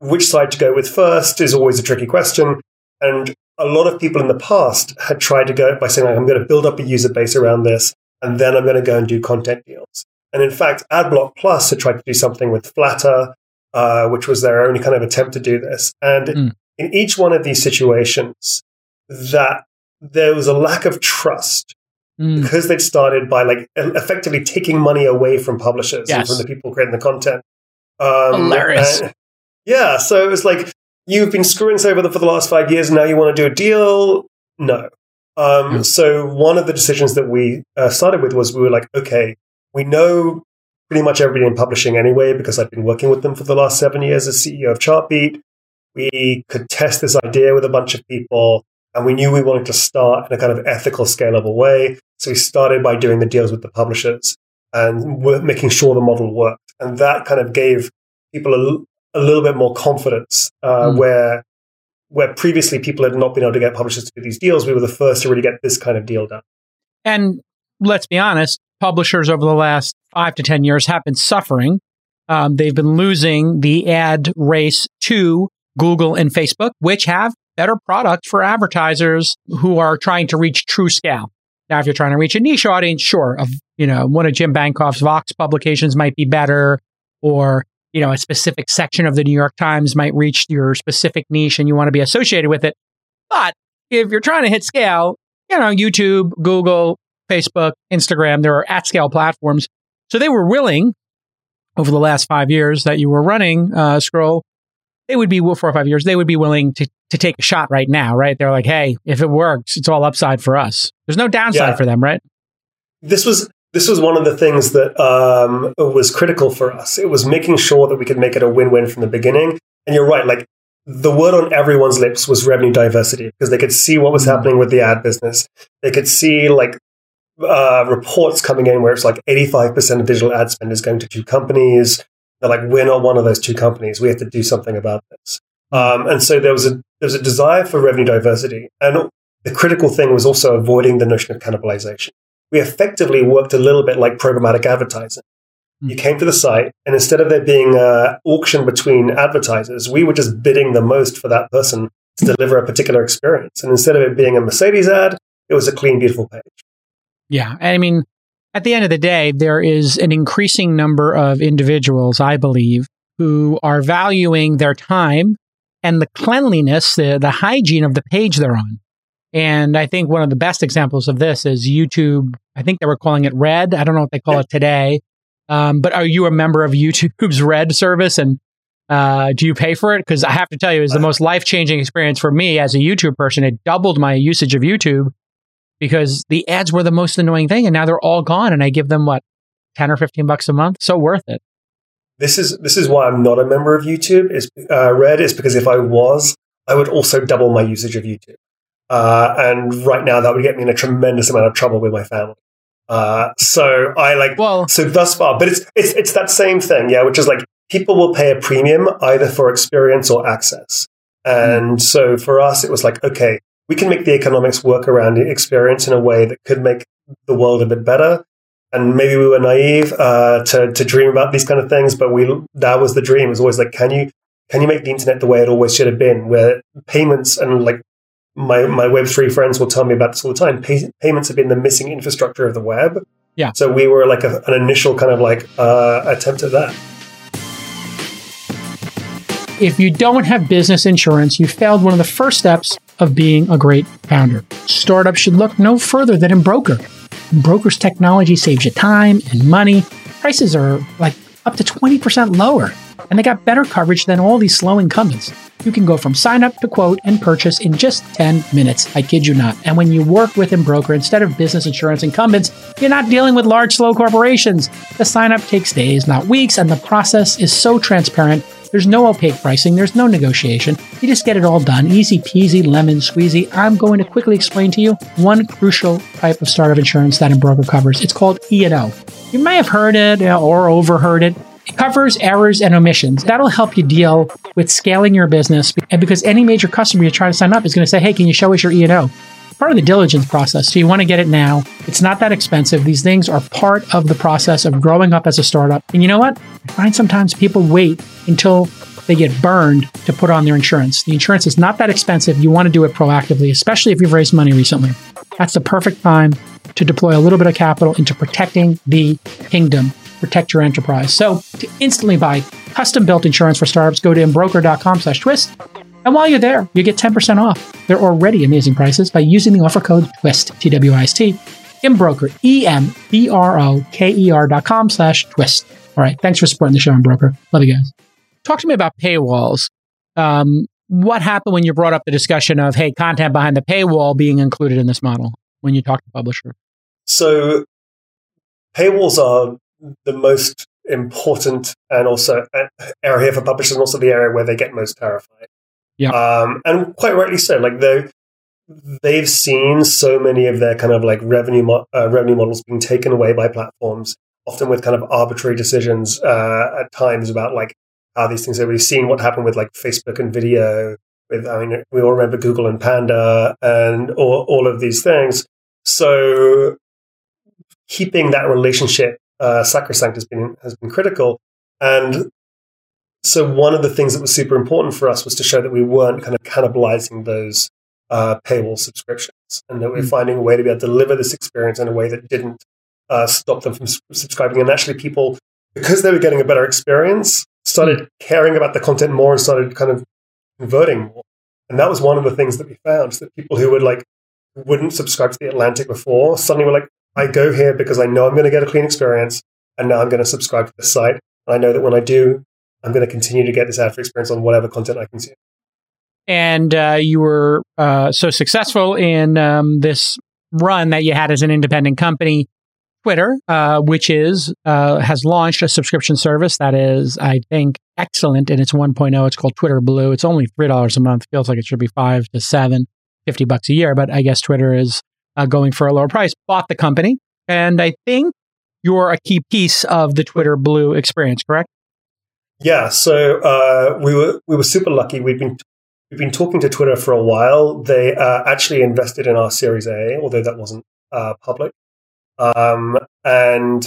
which side to go with first is always a tricky question. And a lot of people in the past had tried to go by saying, like, I'm going to build up a user base around this, and then I'm going to go and do content deals. And in fact, AdBlock Plus had tried to do something with Flattr, uh, which was their only kind of attempt to do this. And mm in each one of these situations that there was a lack of trust mm. because they'd started by like effectively taking money away from publishers yes. and from the people creating the content. Um, Hilarious. Yeah. So it was like, you've been screwing us over for the last five years. Now you want to do a deal? No. Um, mm. So one of the decisions that we uh, started with was we were like, okay, we know pretty much everybody in publishing anyway, because I've been working with them for the last seven years as CEO of Chartbeat we could test this idea with a bunch of people and we knew we wanted to start in a kind of ethical, scalable way. So we started by doing the deals with the publishers and making sure the model worked. And that kind of gave people a, a little bit more confidence uh, mm. where where previously people had not been able to get publishers to do these deals. We were the first to really get this kind of deal done. And let's be honest, publishers over the last five to 10 years have been suffering. Um, they've been losing the ad race to Google and Facebook, which have better products for advertisers who are trying to reach true scale. Now, if you're trying to reach a niche audience, sure, of, you know, one of Jim Bankoff's Vox publications might be better, or, you know, a specific section of the New York Times might reach your specific niche and you want to be associated with it. But if you're trying to hit scale, you know, YouTube, Google, Facebook, Instagram, there are at scale platforms. So they were willing over the last five years that you were running uh, Scroll they would be four or five years. They would be willing to to take a shot right now, right? They're like, hey, if it works, it's all upside for us. There's no downside yeah. for them, right? This was this was one of the things that um, was critical for us. It was making sure that we could make it a win win from the beginning. And you're right, like the word on everyone's lips was revenue diversity because they could see what was mm-hmm. happening with the ad business. They could see like uh, reports coming in where it's like 85% of digital ad spend is going to two companies. They're like, we're not one of those two companies. We have to do something about this. Um, and so there was a there was a desire for revenue diversity, and the critical thing was also avoiding the notion of cannibalization. We effectively worked a little bit like programmatic advertising. Mm. You came to the site, and instead of there being an auction between advertisers, we were just bidding the most for that person to [laughs] deliver a particular experience. And instead of it being a Mercedes ad, it was a clean, beautiful page. Yeah, I mean, at the end of the day, there is an increasing number of individuals, I believe, who are valuing their time and the cleanliness, the, the hygiene of the page they're on. And I think one of the best examples of this is YouTube. I think they were calling it Red. I don't know what they call it today. Um, but are you a member of YouTube's [laughs] Red service and uh, do you pay for it? Because I have to tell you, it's the most life changing experience for me as a YouTube person. It doubled my usage of YouTube because the ads were the most annoying thing, and now they're all gone. And I give them what ten or fifteen bucks a month. So worth it. This is this is why I'm not a member of YouTube. Is uh, Red is because if I was, I would also double my usage of YouTube. Uh, and right now, that would get me in a tremendous amount of trouble with my family. Uh, so I like well, so thus far, but it's it's it's that same thing, yeah, which is like people will pay a premium either for experience or access. And mm. so for us, it was like, okay, we can make the economics work around the experience in a way that could make the world a bit better. And maybe we were naive uh, to to dream about these kind of things, but we that was the dream. It was always like, can you can you make the internet the way it always should have been, where payments and like my my Web three friends will tell me about this all the time. Pay- payments have been the missing infrastructure of the web. Yeah. So we were like a, an initial kind of like uh, attempt at that. If you don't have business insurance, you failed one of the first steps of being a great founder. Startups should look no further than Broker. Broker's technology saves you time and money. Prices are like up to 20% lower, and they got better coverage than all these slow incumbents. You can go from sign up to quote and purchase in just 10 minutes. I kid you not. And when you work with Embroker instead of business insurance incumbents, you're not dealing with large, slow corporations. The sign up takes days, not weeks, and the process is so transparent there's no opaque pricing, there's no negotiation. You just get it all done. Easy peasy, lemon squeezy. I'm going to quickly explain to you one crucial type of startup insurance that Embroker covers. It's called E&O. You may have heard it or overheard it. It covers errors and omissions. That'll help you deal with scaling your business. And because any major customer you try to sign up is going to say, hey, can you show us your E&O? Part of the diligence process. So you want to get it now. It's not that expensive. These things are part of the process of growing up as a startup. And you know what? I find sometimes people wait until they get burned to put on their insurance. The insurance is not that expensive. You want to do it proactively, especially if you've raised money recently. That's the perfect time to deploy a little bit of capital into protecting the kingdom, protect your enterprise. So to instantly buy custom built insurance for startups, go to embroker.com slash twist and while you're there, you get 10% off their already amazing prices by using the offer code TWIST, T-W-I-S-T, Embroker, E-M-B-R-O-K-E-R dot com slash twist. All right. Thanks for supporting the show, Embroker. Love you guys. Talk to me about paywalls. Um, what happened when you brought up the discussion of, hey, content behind the paywall being included in this model when you talk to publisher? So paywalls are the most important and also area for publishers and also the area where they get most terrified. Yeah. Um, and quite rightly so. Like they they've seen so many of their kind of like revenue mo- uh, revenue models being taken away by platforms, often with kind of arbitrary decisions uh, at times about like how these things are. We've seen what happened with like Facebook and video. With I mean, we all remember Google and Panda and all, all of these things. So keeping that relationship uh, sacrosanct has been has been critical. And so one of the things that was super important for us was to show that we weren't kind of cannibalizing those uh, paywall subscriptions, and that we are mm. finding a way to be able to deliver this experience in a way that didn't uh, stop them from subscribing. And actually, people, because they were getting a better experience, started mm. caring about the content more and started kind of converting more. And that was one of the things that we found that people who would like wouldn't subscribe to the Atlantic before suddenly were like, I go here because I know I'm going to get a clean experience, and now I'm going to subscribe to this site. And I know that when I do, I'm going to continue to get this ad for experience on whatever content I consume. And uh, you were uh, so successful in um, this run that you had as an independent company. Twitter, uh, which is uh, has launched a subscription service that is, I think, excellent in its 1.0. It's called Twitter Blue. It's only three dollars a month. Feels like it should be five to seven, 50 bucks a year. But I guess Twitter is uh, going for a lower price. Bought the company, and I think you're a key piece of the Twitter Blue experience. Correct? Yeah, so uh, we were we were super lucky. We've been we've been talking to Twitter for a while. They uh, actually invested in our Series A, although that wasn't uh, public. Um, and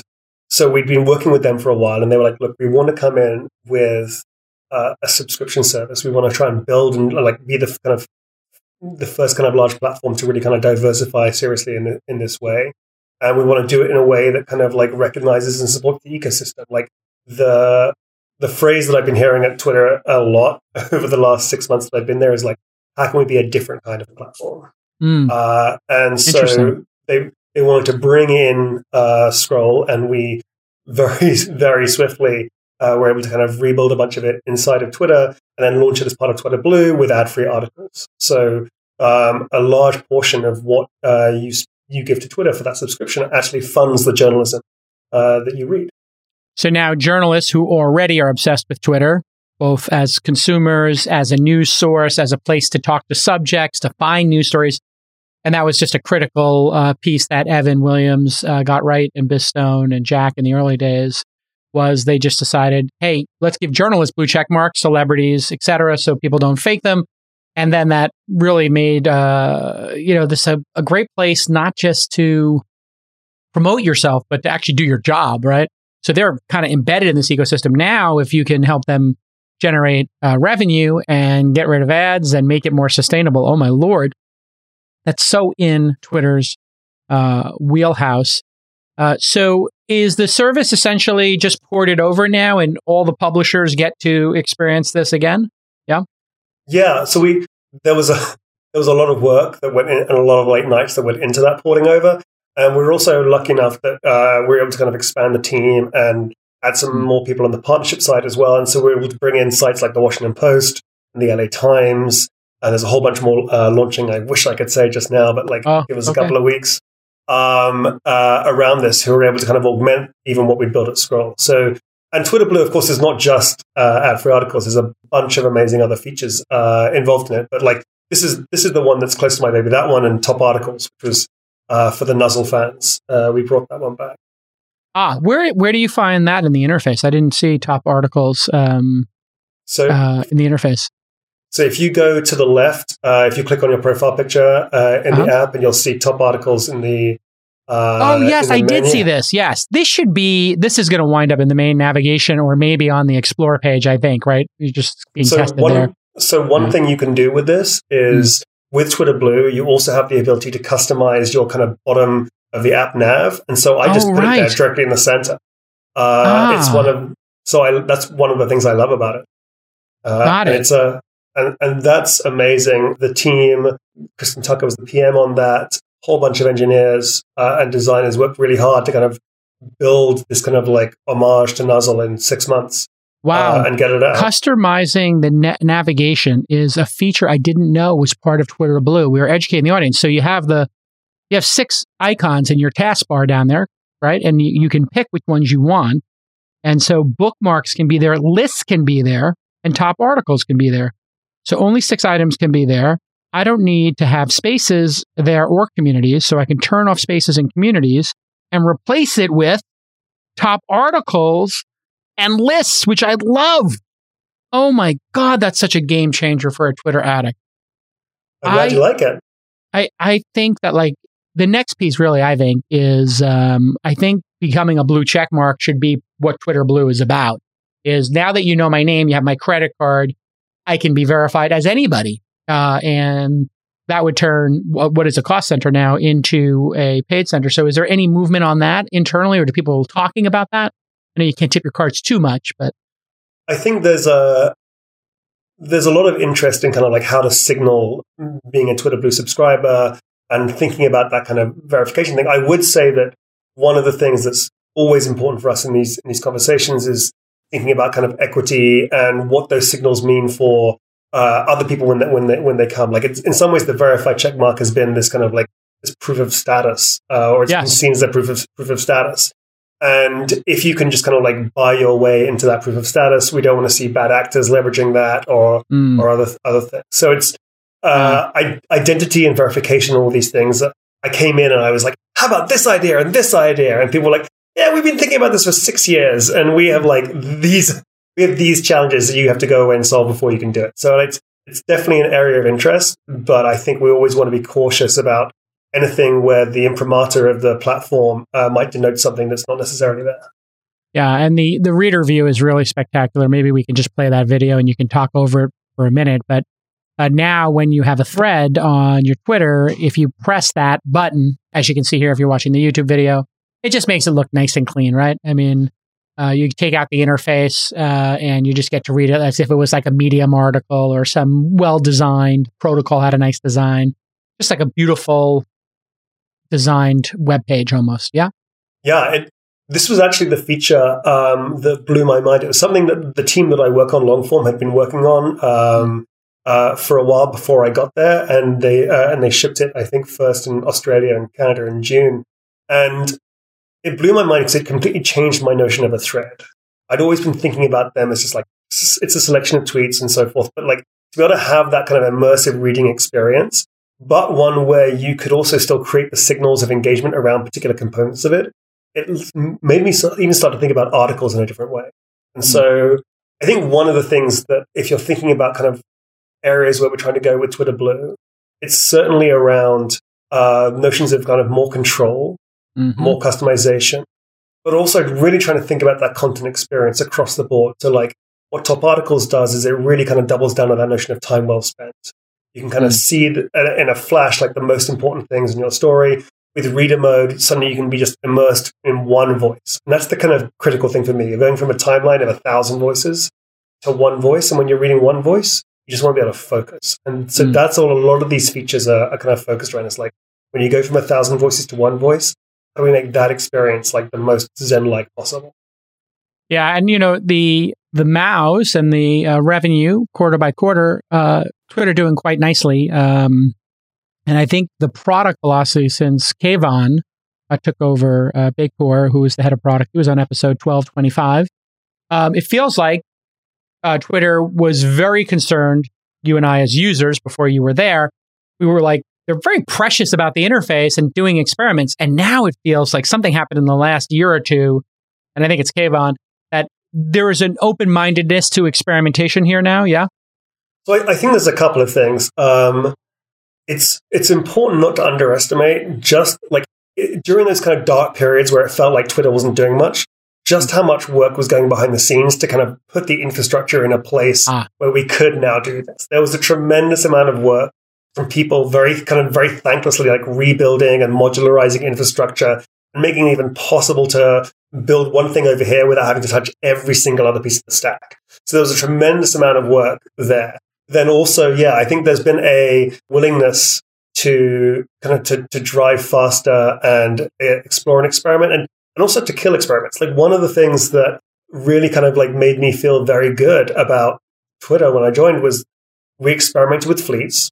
so we'd been working with them for a while, and they were like, "Look, we want to come in with uh, a subscription service. We want to try and build and like be the kind of the first kind of large platform to really kind of diversify seriously in the, in this way." And we want to do it in a way that kind of like recognizes and supports the ecosystem. Like the the phrase that I've been hearing at Twitter a lot [laughs] over the last six months that I've been there is like, how can we be a different kind of platform? Mm. Uh, and so they they wanted to bring in uh, Scroll, and we [laughs] very, very swiftly, uh, we're able to kind of rebuild a bunch of it inside of Twitter and then launch it as part of Twitter Blue with ad free articles. So um, a large portion of what uh, you, you give to Twitter for that subscription actually funds the journalism uh, that you read. So now journalists who already are obsessed with Twitter, both as consumers, as a news source, as a place to talk to subjects, to find news stories, and that was just a critical uh, piece that Evan Williams uh, got right and Biz Stone and Jack in the early days was they just decided, hey, let's give journalists blue check marks, celebrities, etc., so people don't fake them. And then that really made uh, you know this a, a great place not just to promote yourself, but to actually do your job, right? So they're kind of embedded in this ecosystem now. If you can help them generate uh, revenue and get rid of ads and make it more sustainable, oh my lord, that's so in Twitter's uh, wheelhouse. Uh, so is the service essentially just ported over now and all the publishers get to experience this again? Yeah. Yeah. So we, there was a, there was a lot of work that went in and a lot of late nights that went into that porting over. And we are also lucky enough that uh, we are able to kind of expand the team and add some mm. more people on the partnership side as well. And so we are able to bring in sites like the Washington Post and the LA Times and there's a whole bunch more uh, launching. I wish I could say just now, but like oh, give us okay. a couple of weeks um, uh, around this who are able to kind of augment even what we built at Scroll. So, and Twitter Blue, of course, is not just uh, ad-free articles. There's a bunch of amazing other features uh, involved in it. But like this is this is the one that's close to my baby. That one and Top Articles, which was uh, for the Nuzzle fans. Uh, we brought that one back. Ah, where where do you find that in the interface? I didn't see Top Articles. Um, so uh, in the interface. So if you go to the left, uh, if you click on your profile picture uh, in uh-huh. the app, and you'll see top articles in the. Uh, oh yes, I did see this. Yes, this should be. This is going to wind up in the main navigation, or maybe on the Explore page. I think right. You're just being so tested one, there. So one mm-hmm. thing you can do with this is mm-hmm. With Twitter Blue, you also have the ability to customize your kind of bottom of the app nav, and so I just oh, put right. it there directly in the center. Uh, ah. It's one of so I that's one of the things I love about it. Uh, Got it. It's a and, and that's amazing. The team, Kristen Tucker was the PM on that. A whole bunch of engineers uh, and designers worked really hard to kind of build this kind of like homage to Nuzzle in six months. Wow. Uh, and get it out. Customizing the na- navigation is a feature I didn't know was part of Twitter Blue. We were educating the audience. So you have the, you have six icons in your taskbar down there, right? And you, you can pick which ones you want. And so bookmarks can be there, lists can be there, and top articles can be there. So only six items can be there. I don't need to have spaces there or communities. So I can turn off spaces and communities and replace it with top articles and lists, which I love. Oh my God, that's such a game changer for a Twitter addict. I'm glad I, you like it. I, I think that like the next piece really, I think is, um, I think becoming a blue check mark should be what Twitter blue is about is now that you know my name, you have my credit card, I can be verified as anybody. Uh, and that would turn what is a cost center now into a paid center. So is there any movement on that internally or do people talking about that? I know you can't tip your cards too much, but I think there's a there's a lot of interest in kind of like how to signal being a Twitter Blue subscriber and thinking about that kind of verification thing. I would say that one of the things that's always important for us in these in these conversations is thinking about kind of equity and what those signals mean for uh, other people when they, when they when they come. Like it's in some ways, the verified check mark has been this kind of like this proof of status, uh, or it's yes. been seen as a proof of proof of status. And if you can just kind of like buy your way into that proof of status, we don't want to see bad actors leveraging that or mm. or other other things. So it's uh, mm. identity and verification, all these things. I came in and I was like, "How about this idea and this idea?" And people were like, yeah, we've been thinking about this for six years, and we have like these we have these challenges that you have to go away and solve before you can do it. So it's it's definitely an area of interest, but I think we always want to be cautious about anything where the imprimatur of the platform uh, might denote something that's not necessarily there. Yeah, and the the reader view is really spectacular. Maybe we can just play that video and you can talk over it for a minute. But uh, now, when you have a thread on your Twitter, if you press that button, as you can see here, if you're watching the YouTube video, it just makes it look nice and clean, right? I mean, uh, you take out the interface uh, and you just get to read it as if it was like a Medium article or some well designed protocol had a nice design, just like a beautiful designed web page almost. Yeah. Yeah. It, this was actually the feature um, that blew my mind. It was something that the team that I work on Longform had been working on um, uh, for a while before I got there, and they uh, and they shipped it, I think, first in Australia and Canada in June, and it blew my mind because it completely changed my notion of a thread. I'd always been thinking about them as just like it's a selection of tweets and so forth, but like to be able to have that kind of immersive reading experience, but one where you could also still create the signals of engagement around particular components of it, it made me even start to think about articles in a different way. And mm-hmm. so I think one of the things that if you're thinking about kind of areas where we're trying to go with Twitter Blue, it's certainly around uh, notions of kind of more control, mm-hmm. more customization, but also really trying to think about that content experience across the board. So, like, what Top Articles does is it really kind of doubles down on that notion of time well spent. You can kind of mm. see in a flash, like the most important things in your story. With reader mode, suddenly you can be just immersed in one voice. And that's the kind of critical thing for me. You're going from a timeline of a thousand voices to one voice. And when you're reading one voice, you just want to be able to focus. And so mm. that's all a lot of these features are, are kind of focused around. It's like when you go from a thousand voices to one voice, how do we make that experience like the most Zen like possible? Yeah. And, you know, the the mouse and the uh, revenue quarter by quarter, uh, Twitter doing quite nicely. Um, and I think the product velocity since Kayvon uh, took over uh, who was the head of product, he was on episode 1225. Um, it feels like uh, Twitter was very concerned, you and I as users, before you were there. We were like, they're very precious about the interface and doing experiments. And now it feels like something happened in the last year or two. And I think it's Kayvon that there is an open mindedness to experimentation here now. Yeah. So I, I think there's a couple of things. Um, it's it's important not to underestimate just like it, during those kind of dark periods where it felt like Twitter wasn't doing much. Just how much work was going behind the scenes to kind of put the infrastructure in a place ah. where we could now do this. There was a tremendous amount of work from people very kind of very thanklessly like rebuilding and modularizing infrastructure and making it even possible to build one thing over here without having to touch every single other piece of the stack. So there was a tremendous amount of work there. Then also, yeah, I think there's been a willingness to kind of to, to drive faster and uh, explore and experiment and, and also to kill experiments. Like one of the things that really kind of like made me feel very good about Twitter when I joined was we experimented with fleets,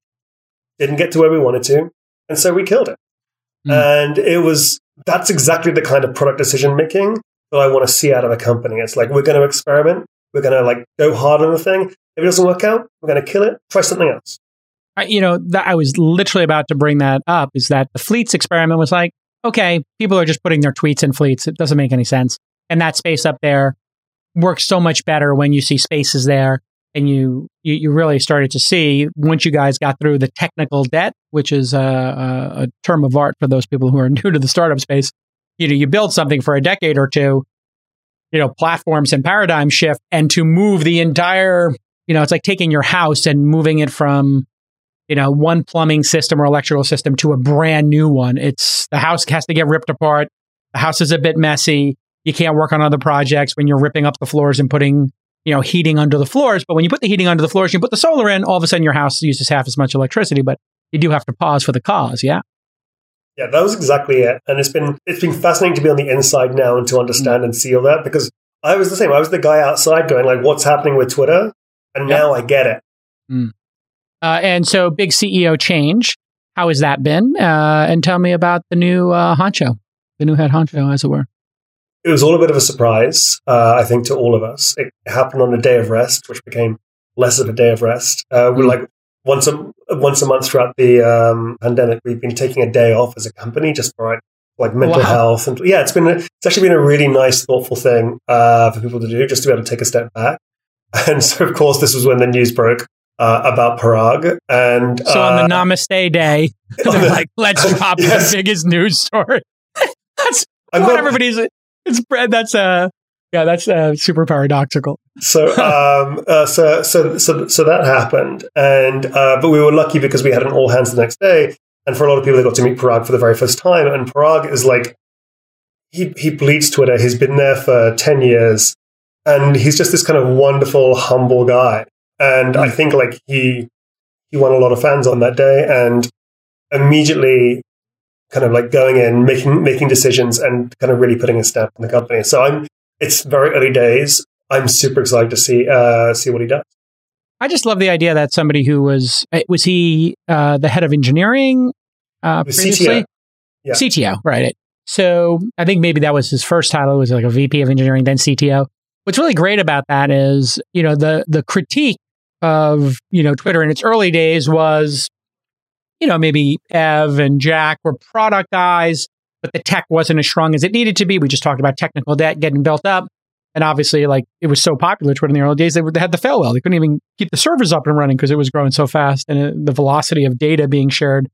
didn't get to where we wanted to, and so we killed it. Mm. And it was that's exactly the kind of product decision making that I want to see out of a company. It's like we're going to experiment, we're going to like go hard on the thing. If it doesn't work out, we're going to kill it. Try something else. I, you know, that I was literally about to bring that up. Is that the fleets experiment was like, okay, people are just putting their tweets in fleets. It doesn't make any sense, and that space up there works so much better when you see spaces there and you, you, you really started to see once you guys got through the technical debt, which is a, a, a term of art for those people who are [laughs] new to the startup space. You know, you build something for a decade or two, you know, platforms and paradigm shift, and to move the entire, you know, it's like taking your house and moving it from, you know, one plumbing system or electrical system to a brand new one. It's the house has to get ripped apart. The house is a bit messy. You can't work on other projects when you're ripping up the floors and putting you know, heating under the floors. But when you put the heating under the floors, you put the solar in, all of a sudden your house uses half as much electricity, but you do have to pause for the cause. Yeah. Yeah, that was exactly it. And it's been it's been fascinating to be on the inside now and to understand and see all that because I was the same. I was the guy outside going like, "What's happening with Twitter?" And yep. now I get it. Mm. Uh, and so, big CEO change. How has that been? Uh, and tell me about the new uh, honcho, the new head honcho, as it were it was all a bit of a surprise, uh, I think, to all of us. It happened on a day of rest, which became less of a day of rest. Uh, we're hmm. like once a once a month throughout the um, pandemic, we've been taking a day off as a company just for like mental wow. health and yeah, it's been a, it's actually been a really nice, thoughtful thing uh, for people to do, just to be able to take a step back. [laughs] And so, of course, this was when the news broke uh, about Parag. And so on the uh, Namaste Day, [laughs] they're like, let's [laughs] drop yes. the biggest news story. That's what not, everybody's it's bread. that's uh yeah, that's uh, super paradoxical. So, [laughs] um, uh, so, so, so, so that happened, and uh, but we were lucky because we had an all hands the next day, and for a lot of people, they got to meet Parag for the very first time. And Parag is like, he he bleeds Twitter. He's been there for ten years, and he's just this kind of wonderful, humble guy. And I think like he he won a lot of fans on that day, and immediately kind of like going in, making making decisions, and kind of really putting a stamp on the company. So I'm. It's very early days. I'm super excited to see uh, see what he does. I just love the idea that somebody who was eh, was he uh, the head of engineering uh, previously? CTO. Yeah. CTO, right? So I think maybe that was his first title was like a VP of engineering, then CTO. What's really great about that is, you know, the the critique of you know Twitter in its early days was, you know, maybe Ev and Jack were product guys, but the tech wasn't as strong as it needed to be. We just talked about technical debt getting built up. And obviously, like it was so popular Twitter in the early days, they, they had the fail whale. They couldn't even keep the servers up and running because it was growing so fast, and it, the velocity of data being shared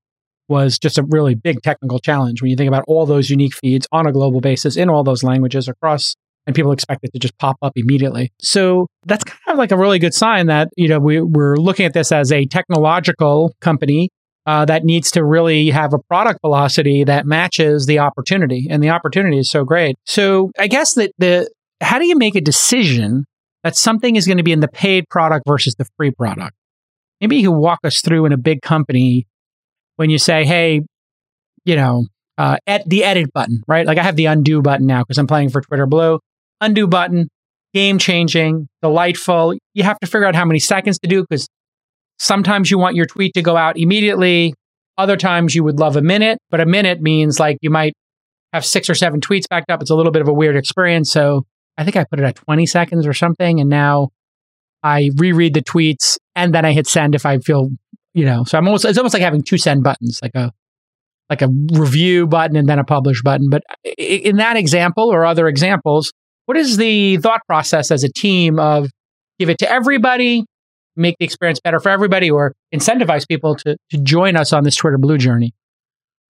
was just a really big technical challenge when you think about all those unique feeds on a global basis in all those languages across and people expect it to just pop up immediately. So that's kind of like a really good sign that, you know, we, we're looking at this as a technological company uh, that needs to really have a product velocity that matches the opportunity. And the opportunity is so great. So I guess that the, how do you make a decision that something is going to be in the paid product versus the free product? Maybe you can walk us through in a big company when you say, hey, you know, uh, at the edit button, right? Like I have the undo button now because I'm playing for Twitter Blue. Undo button, game changing, delightful. You have to figure out how many seconds to do because sometimes you want your tweet to go out immediately. Other times you would love a minute, but a minute means like you might have six or seven tweets backed up. It's a little bit of a weird experience. So I think I put it at 20 seconds or something. And now I reread the tweets and then I hit send if I feel you know, so I'm almost, it's almost like having two send buttons, like a, like a review button and then a publish button. But in that example or other examples, what is the thought process as a team of give it to everybody, make the experience better for everybody, or incentivize people to, to join us on this Twitter Blue journey?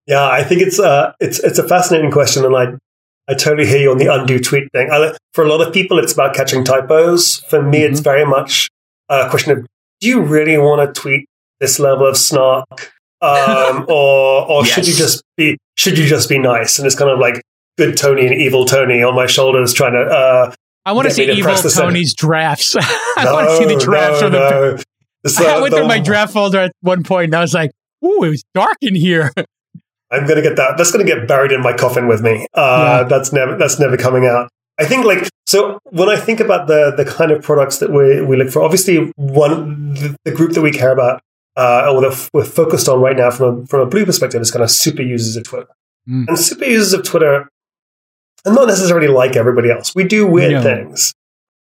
Yeah, I think it's uh, it's it's a fascinating question, and I I totally hear you on the undo tweet thing. I, for a lot of people, it's about catching typos. For me, mm-hmm. it's very much a question of do you really want to tweet this level of snark, um, [laughs] or or yes. should you just be should you just be nice? And it's kind of like good Tony and evil Tony on my shoulders trying to. Uh, I want to see evil Tony's drafts. [laughs] I no, want to see the drafts no, of the. No. I went the, through my draft folder at one point and I was like, "Ooh, it was dark in here." [laughs] I'm gonna get that. That's gonna get buried in my coffin with me. Uh, yeah. That's never. That's never coming out. I think like so when I think about the the kind of products that we we look for, obviously one the, the group that we care about uh, or that we're focused on right now from a, from a blue perspective is kind of super users of Twitter. Mm. And super users of Twitter are not necessarily like everybody else. We do weird no. things.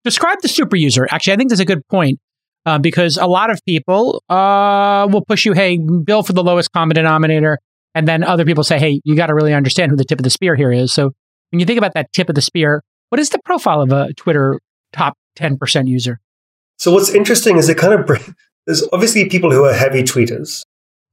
Describe the super user. Actually, I think that's a good point uh, because a lot of people uh, will push you, hey, bill for the lowest common denominator. And then other people say, hey, you got to really understand who the tip of the spear here is. So when you think about that tip of the spear, what is the profile of a Twitter top 10% user? So what's interesting is it kind of there's obviously people who are heavy tweeters.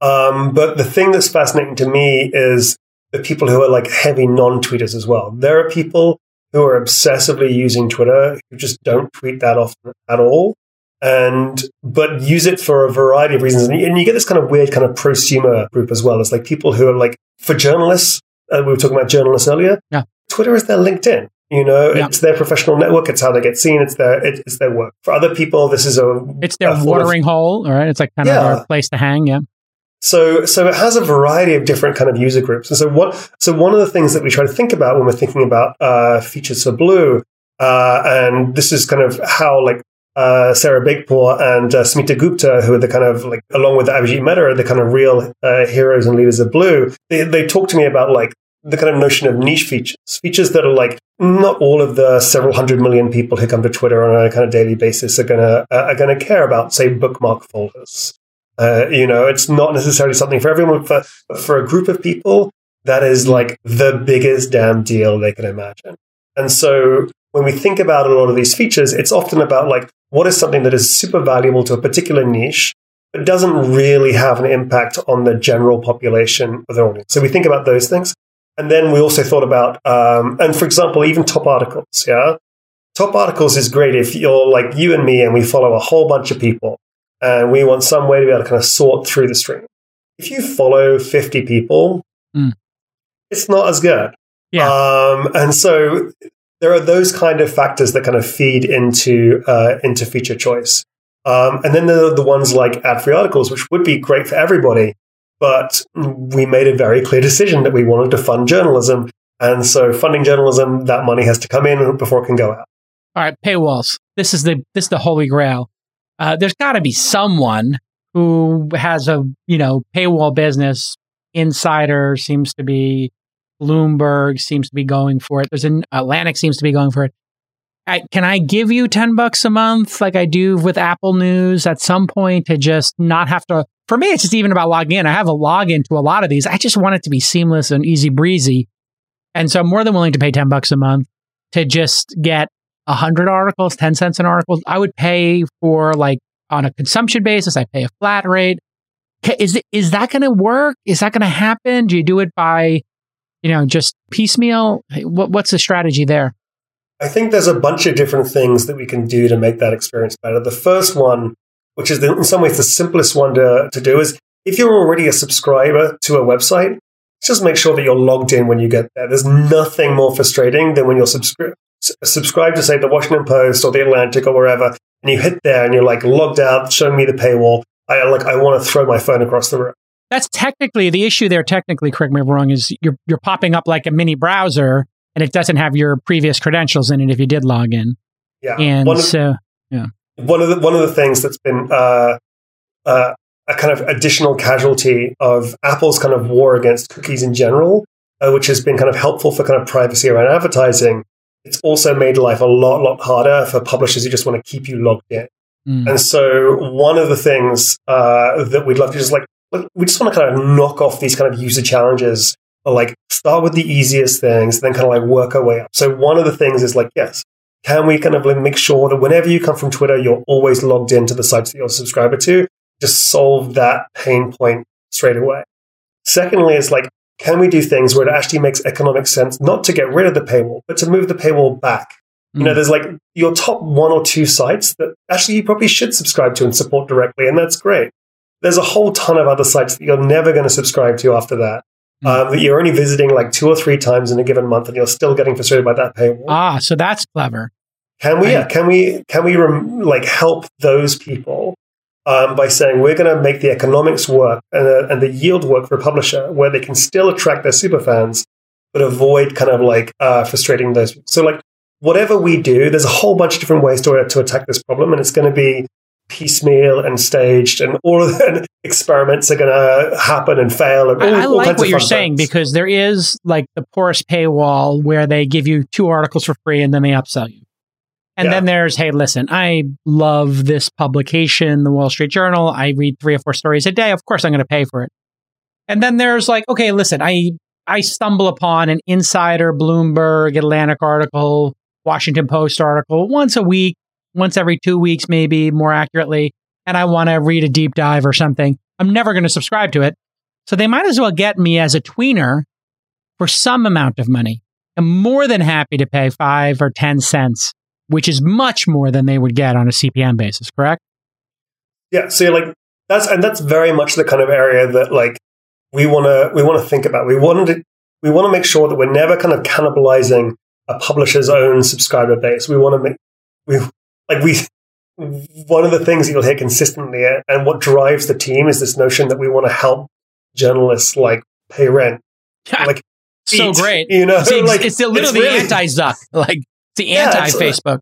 Um, but the thing that's fascinating to me is the people who are like heavy non-tweeters as well. There are people who are obsessively using Twitter who just don't tweet that often at all. And, but use it for a variety of reasons. And you, and you get this kind of weird kind of prosumer group as well. It's like people who are like, for journalists, uh, we were talking about journalists earlier. Yeah. Twitter is their LinkedIn. You know, yeah. it's their professional network. It's how they get seen. It's their it's their work. For other people, this is a it's their a watering of, hole. All right, it's like kind yeah. of a place to hang. Yeah. So so it has a variety of different kind of user groups. And so what so one of the things that we try to think about when we're thinking about uh, features for Blue, uh, and this is kind of how like uh, Sarah Beykpour and uh, Smita Gupta, who are the kind of like, along with Abhijit Mehta, are the kind of real uh, heroes and leaders of Blue. They, they talk to me about like the kind of notion of niche features, features that are like not all of the several hundred million people who come to Twitter on a kind of daily basis are gonna uh, are gonna care about, say, bookmark folders. Uh, you know, it's not necessarily something for everyone, but for a group of people, that is like the biggest damn deal they can imagine. And so when we think about a lot of these features, it's often about like what is something that is super valuable to a particular niche, but doesn't really have an impact on the general population of the audience. So we think about those things. And then we also thought about, um, and for example, even top articles. Yeah. Top articles is great if you're like you and me and we follow a whole bunch of people and we want some way to be able to kind of sort through the stream. If you follow 50 people, mm. it's not as good. Yeah. Um, and so there are those kind of factors that kind of feed into, uh, into feature choice. Um, and then there are the ones like ad free articles, which would be great for everybody, but we made a very clear decision that we wanted to fund journalism. And so funding journalism, that money has to come in before it can go out. All right, paywalls. This is the this is the holy grail. Uh, there's got to be someone who has a you know paywall business. Insider seems to be Bloomberg seems to be going for it. There's an Atlantic seems to be going for it. I, can I give you 10 bucks a month like I do with Apple News at some point to just not have to? For me, it's just even about logging in. I have a login to a lot of these. I just want it to be seamless and easy breezy. And so I'm more than willing to pay 10 bucks a month to just get 100 articles, 10 cents an article. I would pay for like on a consumption basis, I pay a flat rate. Is, is that going to work? Is that going to happen? Do you do it by, you know, just piecemeal? What, what's the strategy there? I think there's a bunch of different things that we can do to make that experience better. The first one, which is the, in some ways the simplest one to, to do, is if you're already a subscriber to a website, just make sure that you're logged in when you get there. There's nothing more frustrating than when you're subscri- subscribed to, say, the Washington Post or the Atlantic or wherever, and you hit there and you're like logged out, showing me the paywall. I like I want to throw my phone across the room. That's technically the issue there. Technically, correct me if I'm wrong. Is you're you're popping up like a mini browser and it doesn't have your previous credentials in it if you did log in. Yeah, and one so yeah, one of the one of the things that's been uh, uh, a kind of additional casualty of Apple's kind of war against cookies in general, uh, which has been kind of helpful for kind of privacy around advertising. It's also made life a lot, lot harder for publishers who just want to keep you logged in. Mm. And so, one of the things uh, that we'd love to just like, we just want to kind of knock off these kind of user challenges like start with the easiest things, then kind of like work our way up. So one of the things is like, yes, can we kind of like make sure that whenever you come from Twitter, you're always logged into the sites that you're a subscriber to? Just solve that pain point straight away. Secondly, it's like, can we do things where it actually makes economic sense not to get rid of the paywall, but to move the paywall back? Mm. You know, hmm. there's like your top one or two sites that actually you probably should subscribe to and support directly, and that's great. There's a whole ton of other sites that you're never going to subscribe to after that um, that you're only visiting like two or three times in a given month, and you're still getting frustrated by that paywall. Ah, so that's clever. Can we? Yeah, can we? Can we rem- like help those people um, by saying we're going to make the economics work and, uh, and the yield work for a publisher, where they can still attract their super fans, but avoid kind of like uh, frustrating those. So like whatever we do, there's a whole bunch of different ways to to attack this problem, and it's going to be piecemeal and staged, and all of [laughs] the experiments are going to happen and fail. And all, I, I like what you're saying things. because there is like the porous paywall where they give you two articles for free and then they upsell you. And yeah. then there's, hey, listen, I love this publication, the Wall Street Journal. I read three or four stories a day. Of course, I'm going to pay for it. And then there's like, okay, listen, I I stumble upon an Insider, Bloomberg, Atlantic article, Washington Post article once a week once every two weeks, maybe more accurately, and I want to read a deep dive or something, I'm never going to subscribe to it. So they might as well get me as a tweener for some amount of money. I'm more than happy to pay five or 10 cents, which is much more than they would get on a CPM basis, correct? Yeah. So like that's, and that's very much the kind of area that like we want to, we want to think about. We want to, we want to make sure that we're never kind of cannibalizing a publisher's own subscriber base. We want to make, we, like we one of the things that you'll hear consistently uh, and what drives the team is this notion that we want to help journalists like pay rent [laughs] like so eat, great you know it's, like, it's literally really, the anti-zuck [laughs] like the yeah, anti-facebook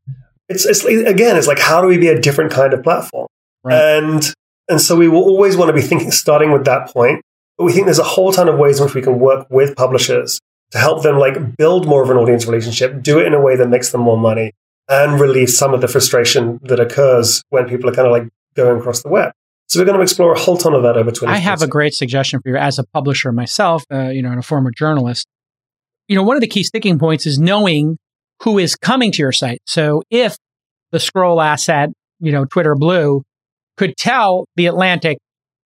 it's, it's again it's like how do we be a different kind of platform right. and and so we will always want to be thinking starting with that point but we think there's a whole ton of ways in which we can work with publishers to help them like build more of an audience relationship do it in a way that makes them more money and relieve some of the frustration that occurs when people are kind of like going across the web. So we're going to explore a whole ton of that over 20. I have a great suggestion for you as a publisher myself, uh, you know, and a former journalist. You know, one of the key sticking points is knowing who is coming to your site. So if the scroll asset, you know, Twitter Blue could tell the Atlantic,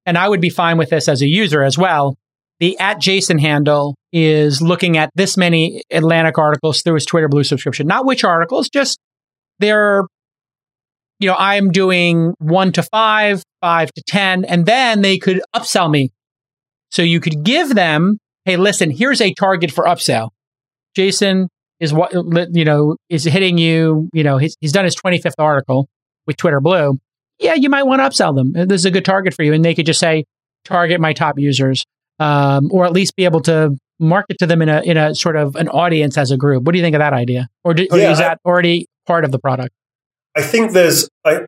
and I would be fine with this as a user as well. The at Jason handle is looking at this many Atlantic articles through his Twitter Blue subscription. Not which articles, just they're, you know, I'm doing one to five, five to 10, and then they could upsell me. So you could give them, hey, listen, here's a target for upsell. Jason is what, you know, is hitting you, you know, he's, he's done his 25th article with Twitter Blue. Yeah, you might want to upsell them. This is a good target for you. And they could just say, target my top users, um, or at least be able to market to them in a in a sort of an audience as a group. What do you think of that idea? Or, do, or yeah, is that I, already part of the product? I think there's I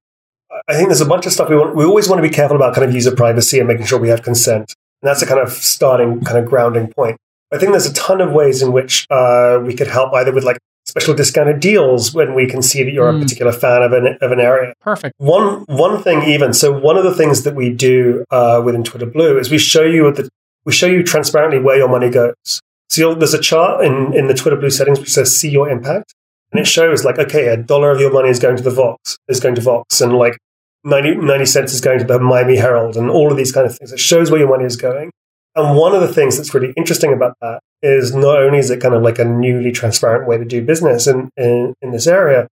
I think there's a bunch of stuff we want. We always want to be careful about kind of user privacy and making sure we have consent, and that's a kind of starting kind of grounding point. I think there's a ton of ways in which uh, we could help either with like special discounted deals when we can see that you're mm. a particular fan of an of an area. Perfect. One one thing even so one of the things that we do uh, within Twitter Blue is we show you the we show you transparently where your money goes. So there's a chart in in the Twitter Blue settings which says see your impact, and it shows like okay a dollar of your money is going to the Vox is going to Vox and like 90, 90 cents is going to the Miami Herald and all of these kind of things. It shows where your money is going. And one of the things that's really interesting about that is not only is it kind of like a newly transparent way to do business in, in, in this area,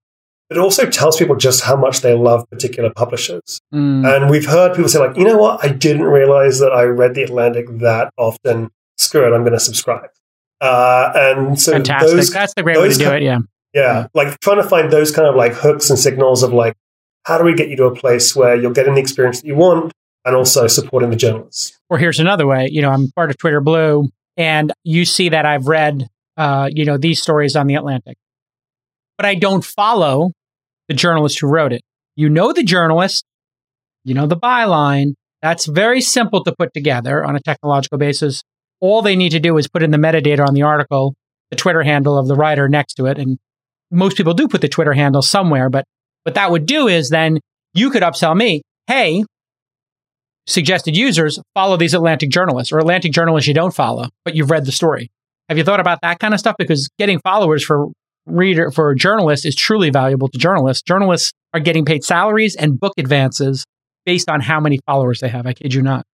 but it also tells people just how much they love particular publishers. Mm. And we've heard people say, like, you know what? I didn't realize that I read The Atlantic that often. Screw it, I'm going to subscribe. Uh, and so Fantastic. Those, That's the great way to do it. Yeah. Yeah. Like trying to find those kind of like hooks and signals of like, how do we get you to a place where you're getting the experience that you want and also supporting the journalists? Or here's another way. You know, I'm part of Twitter Blue, and you see that I've read, uh, you know, these stories on the Atlantic, but I don't follow the journalist who wrote it. You know the journalist, you know the byline. That's very simple to put together on a technological basis. All they need to do is put in the metadata on the article, the Twitter handle of the writer next to it, and most people do put the Twitter handle somewhere, but what that would do is then you could upsell me, hey, suggested users follow these Atlantic journalists or Atlantic journalists you don't follow, but you've read the story. Have you thought about that kind of stuff? Because getting followers for reader for journalists is truly valuable to journalists. Journalists are getting paid salaries and book advances based on how many followers they have. I kid you not.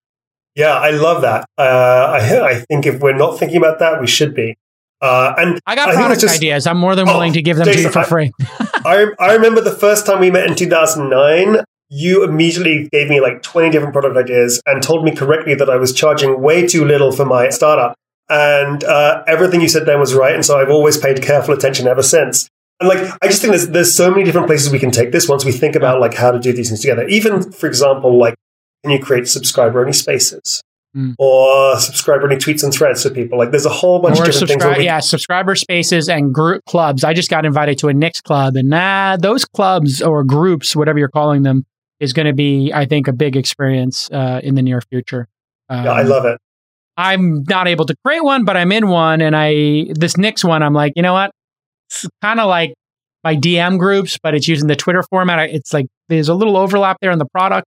Yeah, I love that. Uh, I, I think if we're not thinking about that, we should be. Uh, and I got I product just, ideas. I'm more than willing oh, to give them Jason, to you for free. [laughs] I, I remember the first time we met in 2009. You immediately gave me like 20 different product ideas and told me correctly that I was charging way too little for my startup. And uh, everything you said then was right. And so I've always paid careful attention ever since. And like, I just think there's, there's so many different places we can take this once we think about like how to do these things together. Even, for example, like, can you create subscriber only spaces? mm. or subscriber any tweets and threads to people. Like there's a whole bunch or of different subscri- things. We- yeah, subscriber spaces and group clubs. I just got invited to a Knicks club, and nah, those clubs or groups, whatever you're calling them, is going to be, I think, a big experience uh, in the near future. Um, yeah, I love it. I'm not able to create one, but I'm in one, and I this Knicks one. I'm like, you know what? It's kind of like my DM groups, but it's using the Twitter format. It's like there's a little overlap there in the product,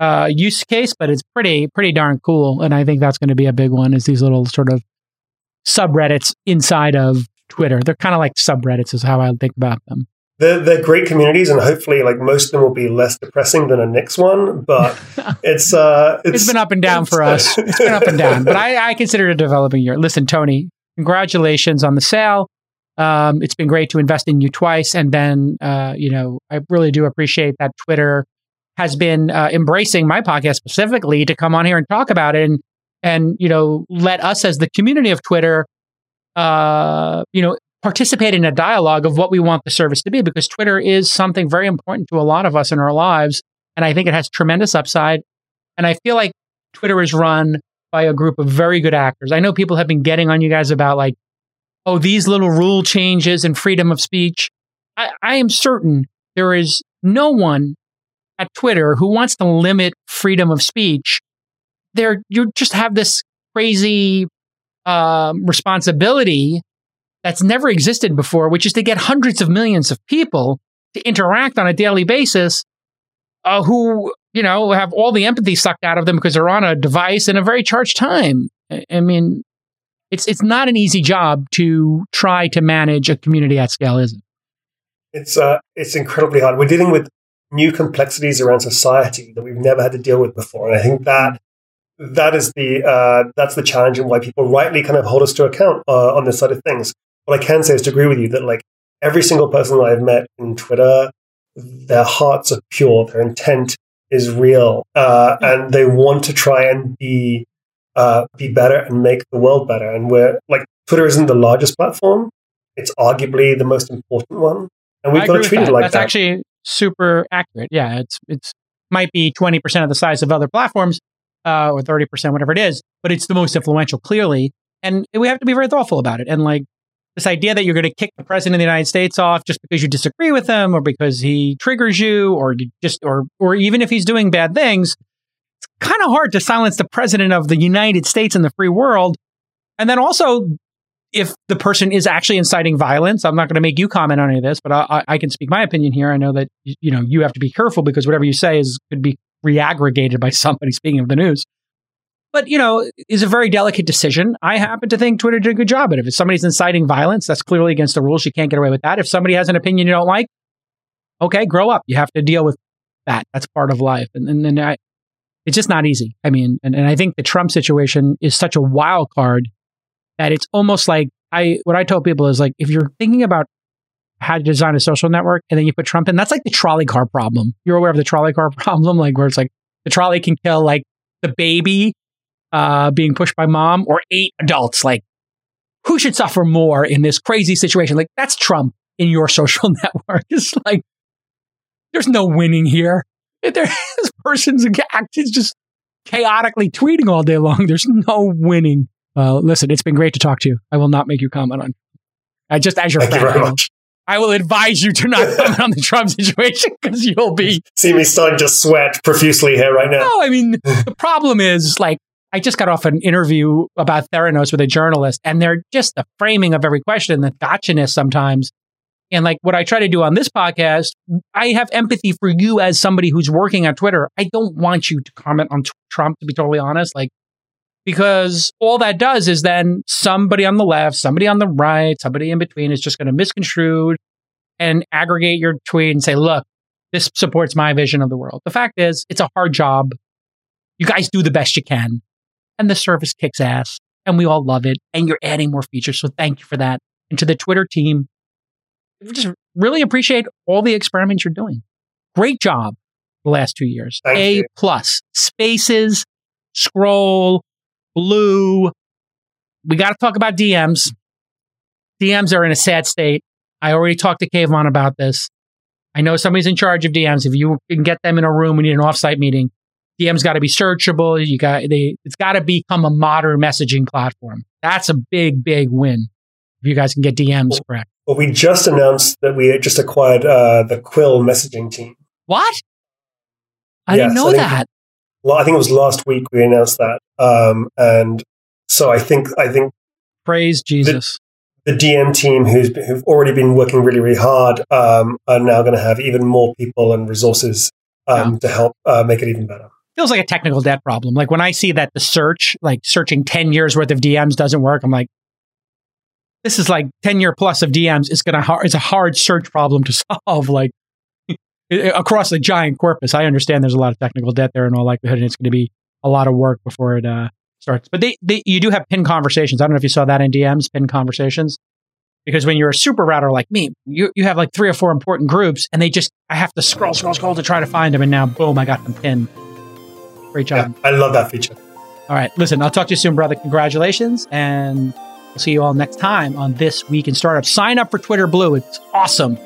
uh, use case, but it's pretty pretty darn cool. And I think that's going to be a big one. Is these little sort of subreddits inside of Twitter? They're kind of like subreddits, is how I think about them. They're, they're great communities, and hopefully, like most of them will be less depressing than a Knicks one. But [laughs] it's uh, it's, it's been up and down for us. [laughs] It's been up and down, but I, I consider it a developing year. Listen, Tony, congratulations on the sale. Um, it's been great to invest in you twice, and then uh, you know I really do appreciate that Twitter has been uh, embracing my podcast specifically to come on here and talk about it and and you know let us as the community of Twitter, uh, you know, participate in a dialogue of what we want the service to be because Twitter is something very important to a lot of us in our lives, and I think it has tremendous upside. And I feel like Twitter is run by a group of very good actors. I know people have been getting on you guys about like, oh, these little rule changes and freedom of speech. I, I am certain there is no one at Twitter who wants to limit freedom of speech, there you just have this crazy um, responsibility that's never existed before, which is to get hundreds of millions of people to interact on a daily basis, uh, who you know have all the empathy sucked out of them because they're on a device in a very charged time. I, I mean, it's it's not an easy job to try to manage a community at scale, is it? It's uh, it's incredibly hard. We're dealing with new complexities around society that we've never had to deal with before. And I think that that is the uh, that's the challenge and why people rightly kind of hold us to account uh, on this side of things. What I can say is to agree with you that like every single person that I've met in Twitter, their hearts are pure, their intent is real, uh, and they want to try and be uh, be better and make the world better. And we're like Twitter isn't the largest platform; it's arguably the most important one, and we've got to treat it like that. That's that. actually super accurate. Yeah, it's it's might be 20% of the size of other platforms, uh, or 30%, whatever it is, but it's the most influential, clearly. And we have to be very thoughtful about it. And like this idea that you're going to kick the president of the United States off just because you disagree with him or because he triggers you or you just, or, or even if he's doing bad things, it's kind of hard to silence the president of the United States and the free world. And then also, if the person is actually inciting violence, I'm not going to make you comment on any of this, but I, I, can speak my opinion here. I know that you know you have to be careful because whatever you say is could be reaggregated by [laughs] somebody. Speaking of the news, but you know, is a very delicate decision. I happen to think Twitter did a good job at. If somebody's inciting violence, that's clearly against the rules. You can't get away with that. If somebody has an opinion you don't like, okay, grow up. You have to deal with that. That's part of life. And I, it's just not easy. I mean, and, and I think the Trump situation is such a wild card that it's almost like I what I tell people is like if you're thinking about how to design a social network and then you put Trump in, that's like the trolley car problem. You're aware of the trolley car [laughs] problem, like where it's like the trolley can kill like the baby uh, being pushed by mom or eight adults. Like who should suffer more in this crazy situation? Like that's Trump in your [laughs] social network. It's like there's no winning here. There, [laughs] this person's act is just chaotically tweeting all day long. There's no winning. Well, listen, it's been great to talk to you. I will not make you comment on. I just as your Thank friend, you very I will- much. I will advise you to not [laughs] comment on the Trump situation because you'll be. See me starting to sweat profusely here right now. No, I mean the problem is like I just got off an interview about Theranos with a journalist, and they're just the framing of every question, the gotchaness sometimes. And like what I try to do on this podcast, I have empathy for you as somebody who's working on Twitter. I don't want you to comment on t- Trump, to be totally honest. Like because all that does is then somebody on the left, somebody on the right, somebody in between is just going to misconstrue and aggregate your tweet and say, look, this supports my vision of the world. The fact is, it's a hard job. You guys do the best you can, and the service kicks ass, and we all love it, and you're adding more features. So thank you for that. And to the Twitter team, we just really appreciate all the experiments you're doing. Great job the last two years. Thank a you. plus. Spaces, scroll, blue. We got to talk about DMs. DMs are in a sad state. I already talked to Kayvon about this. I know somebody's in charge of DMs. If you can get them in a room, we need an offsite meeting. DMs got to be searchable. You got they. It's got to become a modern messaging platform. That's a big, big win. If you guys can get DMs correct. Well, we just announced that we just acquired uh, the Quill messaging team. What? I Yes, didn't know I that. Well, I think it was last week we announced that, um, and so I think I think Praise Jesus. the DM team who's who've already been working really really hard um, are now going to have even more people and resources um, to help uh, make it even better. Feels like a technical debt problem. Like when I see that the search, like searching 10 years worth of DMs doesn't work, I'm like, this is like 10 year plus of DMs. It's going to, it's a hard search problem to [laughs] solve. Like across the giant corpus. I understand there's a lot of technical debt there in all likelihood, and it's going to be a lot of work before it uh, starts. But they, they, you do have pin conversations. I don't know if you saw that in DMs, pin conversations. Because when you're a super router like me, you, you have like three or four important groups, and they just, I have to scroll, scroll, scroll to try to find them. And now, boom, I got them pinned. Great job. Yeah, I love that feature. All right. Listen, I'll talk to you soon, brother. Congratulations. And we'll see you all next time on This Week in Startup. Sign up for Twitter Blue. It's awesome.